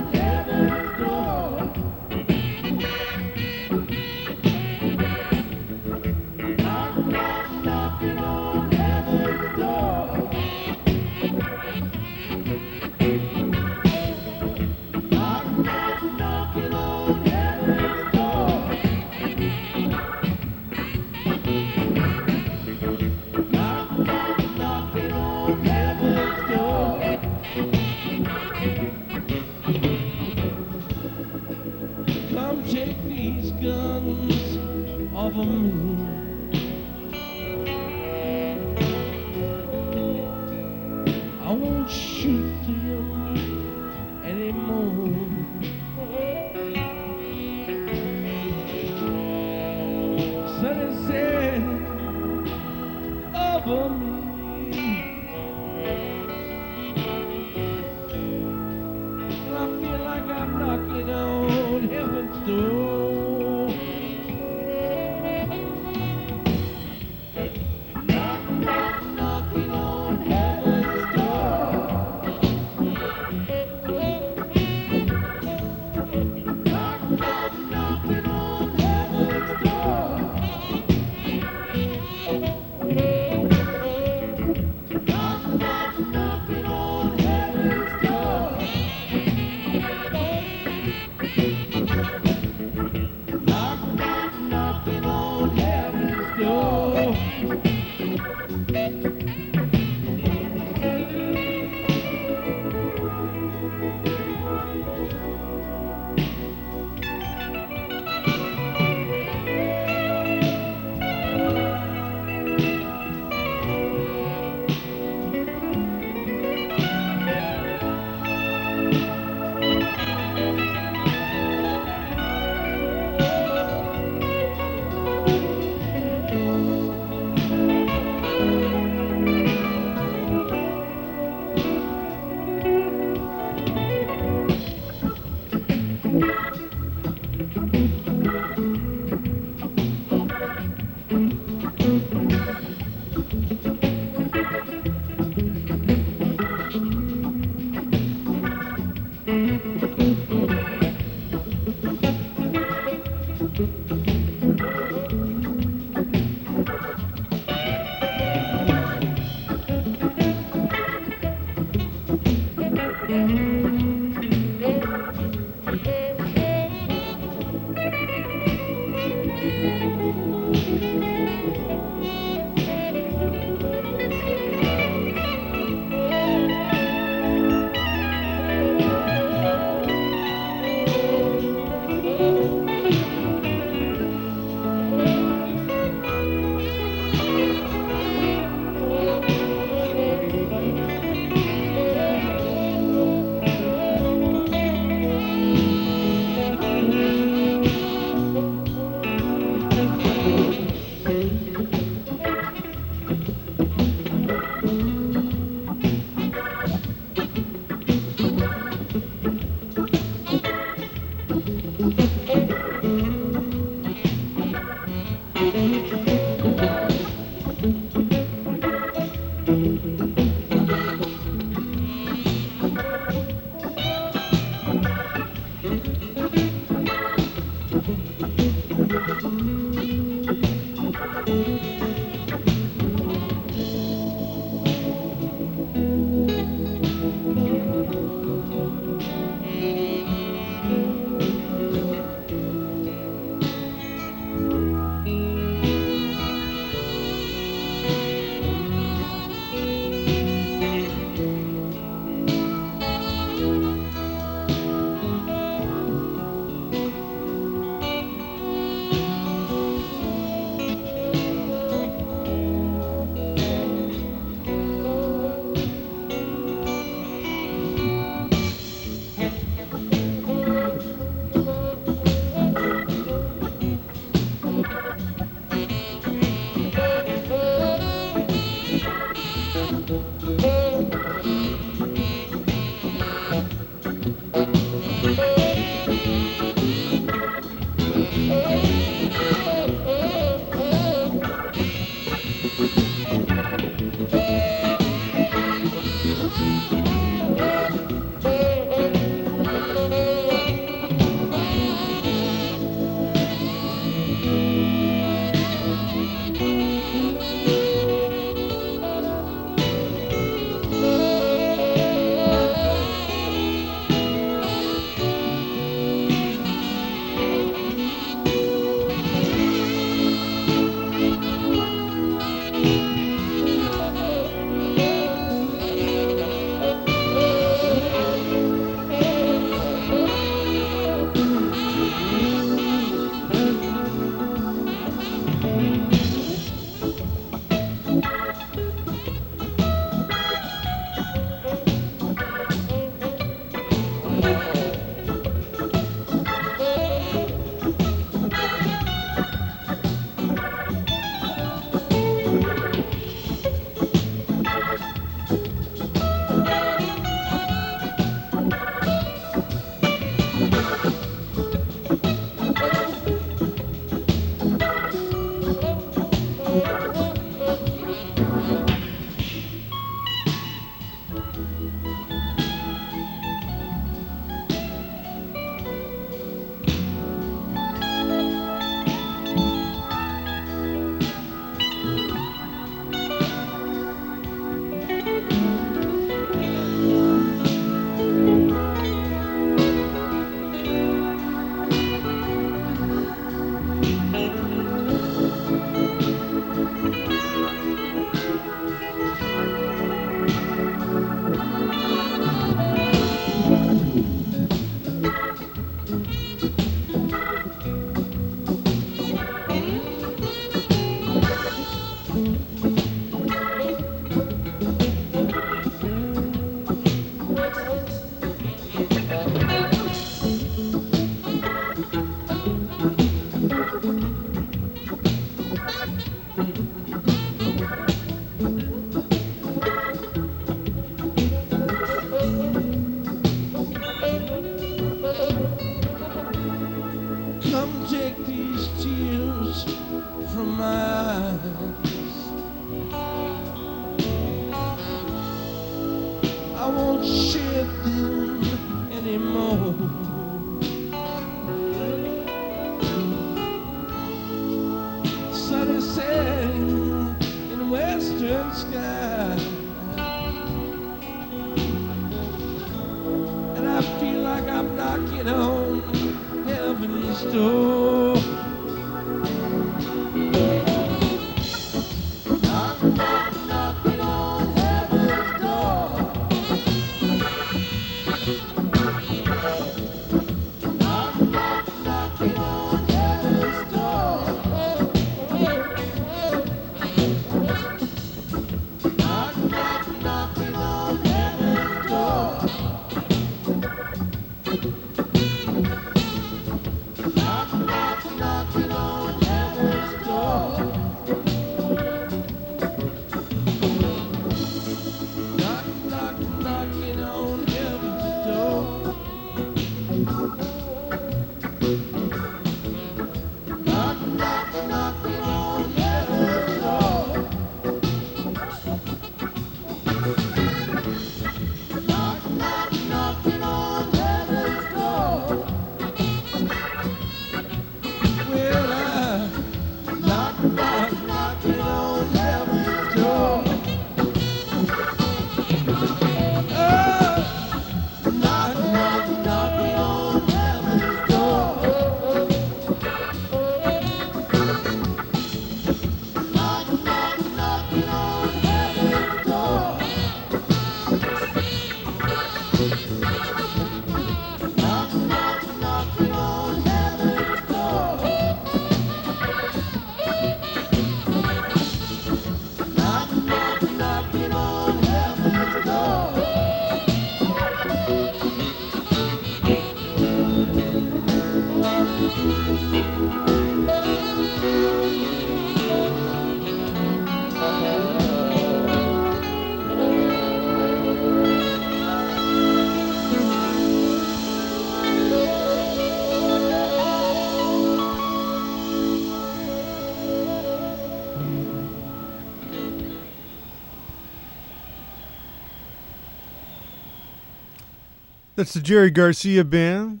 That's the Jerry Garcia Band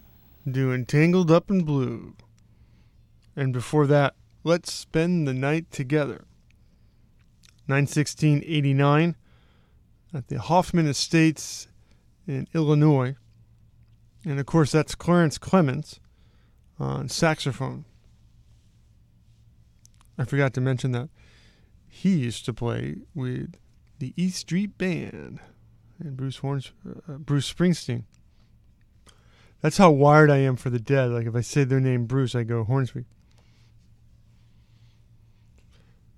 doing Tangled Up in Blue. And before that, Let's Spend the Night Together. 91689 at the Hoffman Estates in Illinois. And of course, that's Clarence Clemons on saxophone. I forgot to mention that he used to play with the E Street Band and Bruce Horns, uh, Bruce Springsteen. That's how wired I am for the dead. Like if I say their name Bruce, I go Hornsby.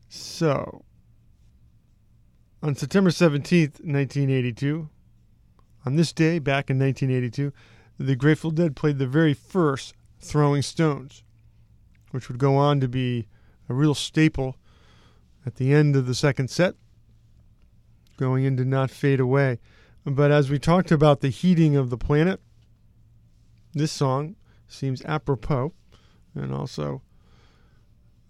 So, on September 17th, 1982, on this day back in 1982, the Grateful Dead played the very first Throwing Stones, which would go on to be a real staple at the end of the second set, going into Not Fade Away. But as we talked about the heating of the planet, this song seems apropos, and also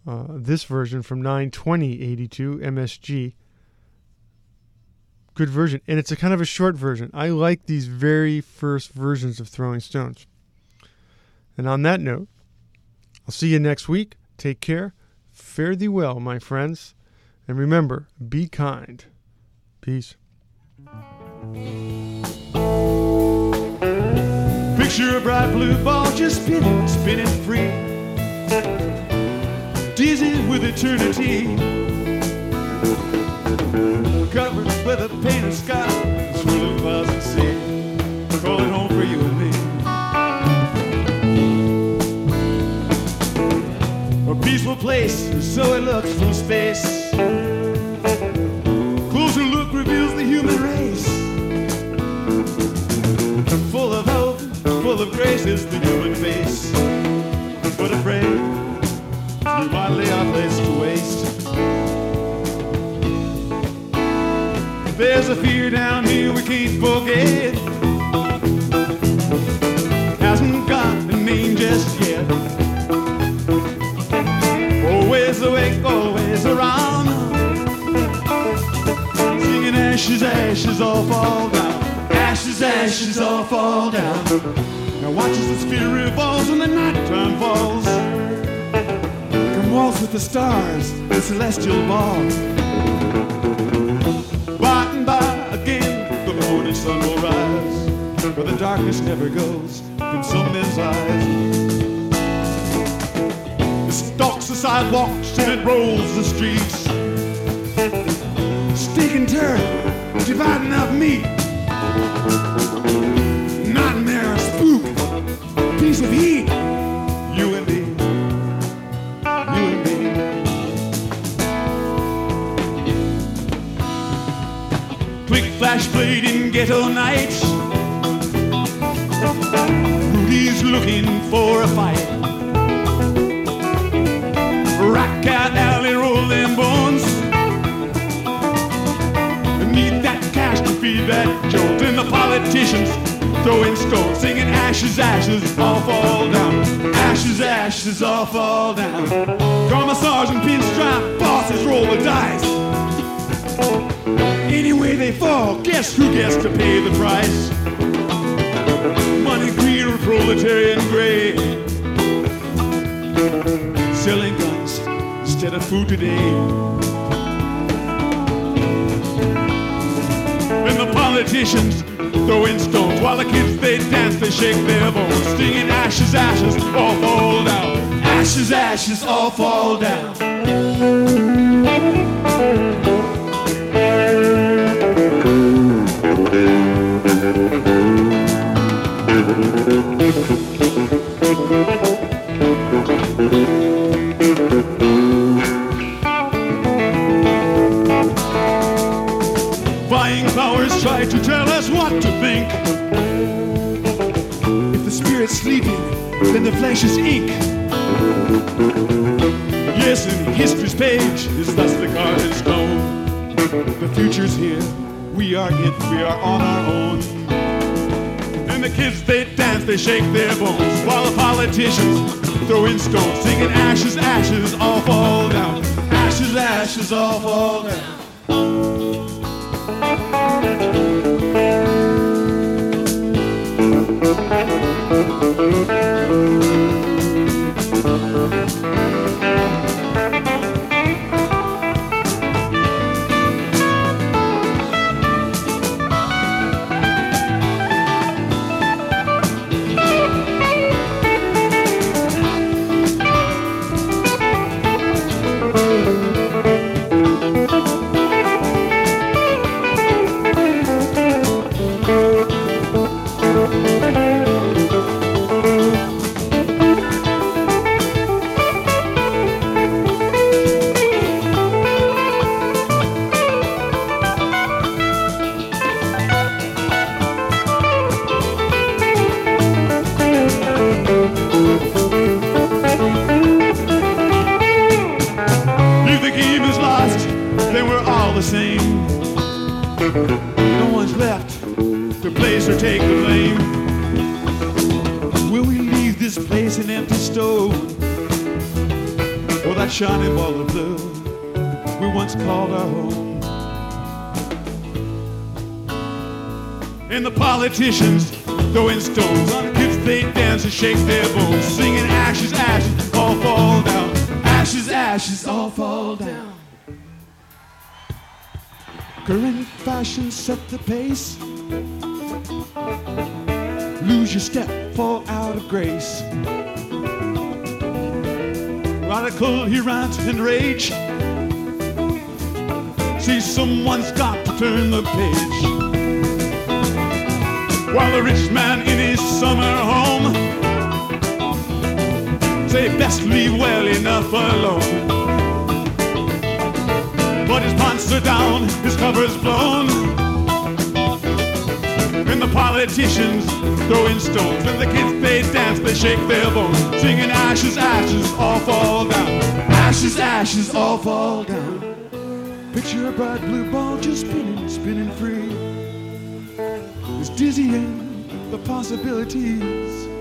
uh, this version from 92082 MSG. Good version, and it's a kind of a short version. I like these very first versions of Throwing Stones. And on that note, I'll see you next week. Take care. Fare thee well, my friends. And remember, be kind. Peace. Picture a bright blue ball just spinning, spinning free. Dizzy with eternity. Covered with a painted sky, swirling clouds and sea. Calling home for you and me. A peaceful place, so it looks from space. Closer look reveals the human race. Of grace is the human face. But afraid, we might lay our place to waste. There's a fear down here we can't forget. Hasn't got a name just yet. Always awake, always around. Singing ashes, ashes all fall down. Ashes, ashes all fall down. Now watch as the spirit revolves and the nighttime falls. Come waltz with the stars, the celestial ball. By and by again, the morning sun will rise. Where the darkness never goes from some men's eyes. It stalks the sidewalks and it rolls the streets. Steak and turd, dividing up meat. Of heat. You and me, you and me. Quick flash blade in ghetto nights. Rudy's looking for a fight. Rock out alley, roll them bones. Need that cash to feed that jolt. And the politicians throwing stones, singing ashes, ashes, all fall down. Ashes, ashes, all fall down. Commissars and pinstripe bosses roll the dice. Anyway they fall, guess who gets to pay the price? Money, greed, or proletarian grey. Selling guns instead of food today. And the politicians throwing stones while the kids they dance, they shake their bones, singing ashes, ashes, all fall down. Ashes, ashes, all fall down. Radical, he rants and rage. See, someone's got to turn the page. While the rich man in his summer home say best leave well enough alone. But his pants are down, his cover's blown. And the politicians throwing stones. And the kids they dance, they shake their bones. Singing ashes, ashes, all fall down. Ashes, ashes, all fall down. Picture a bright blue ball just spinning, spinning free. It's dizzying, the possibilities.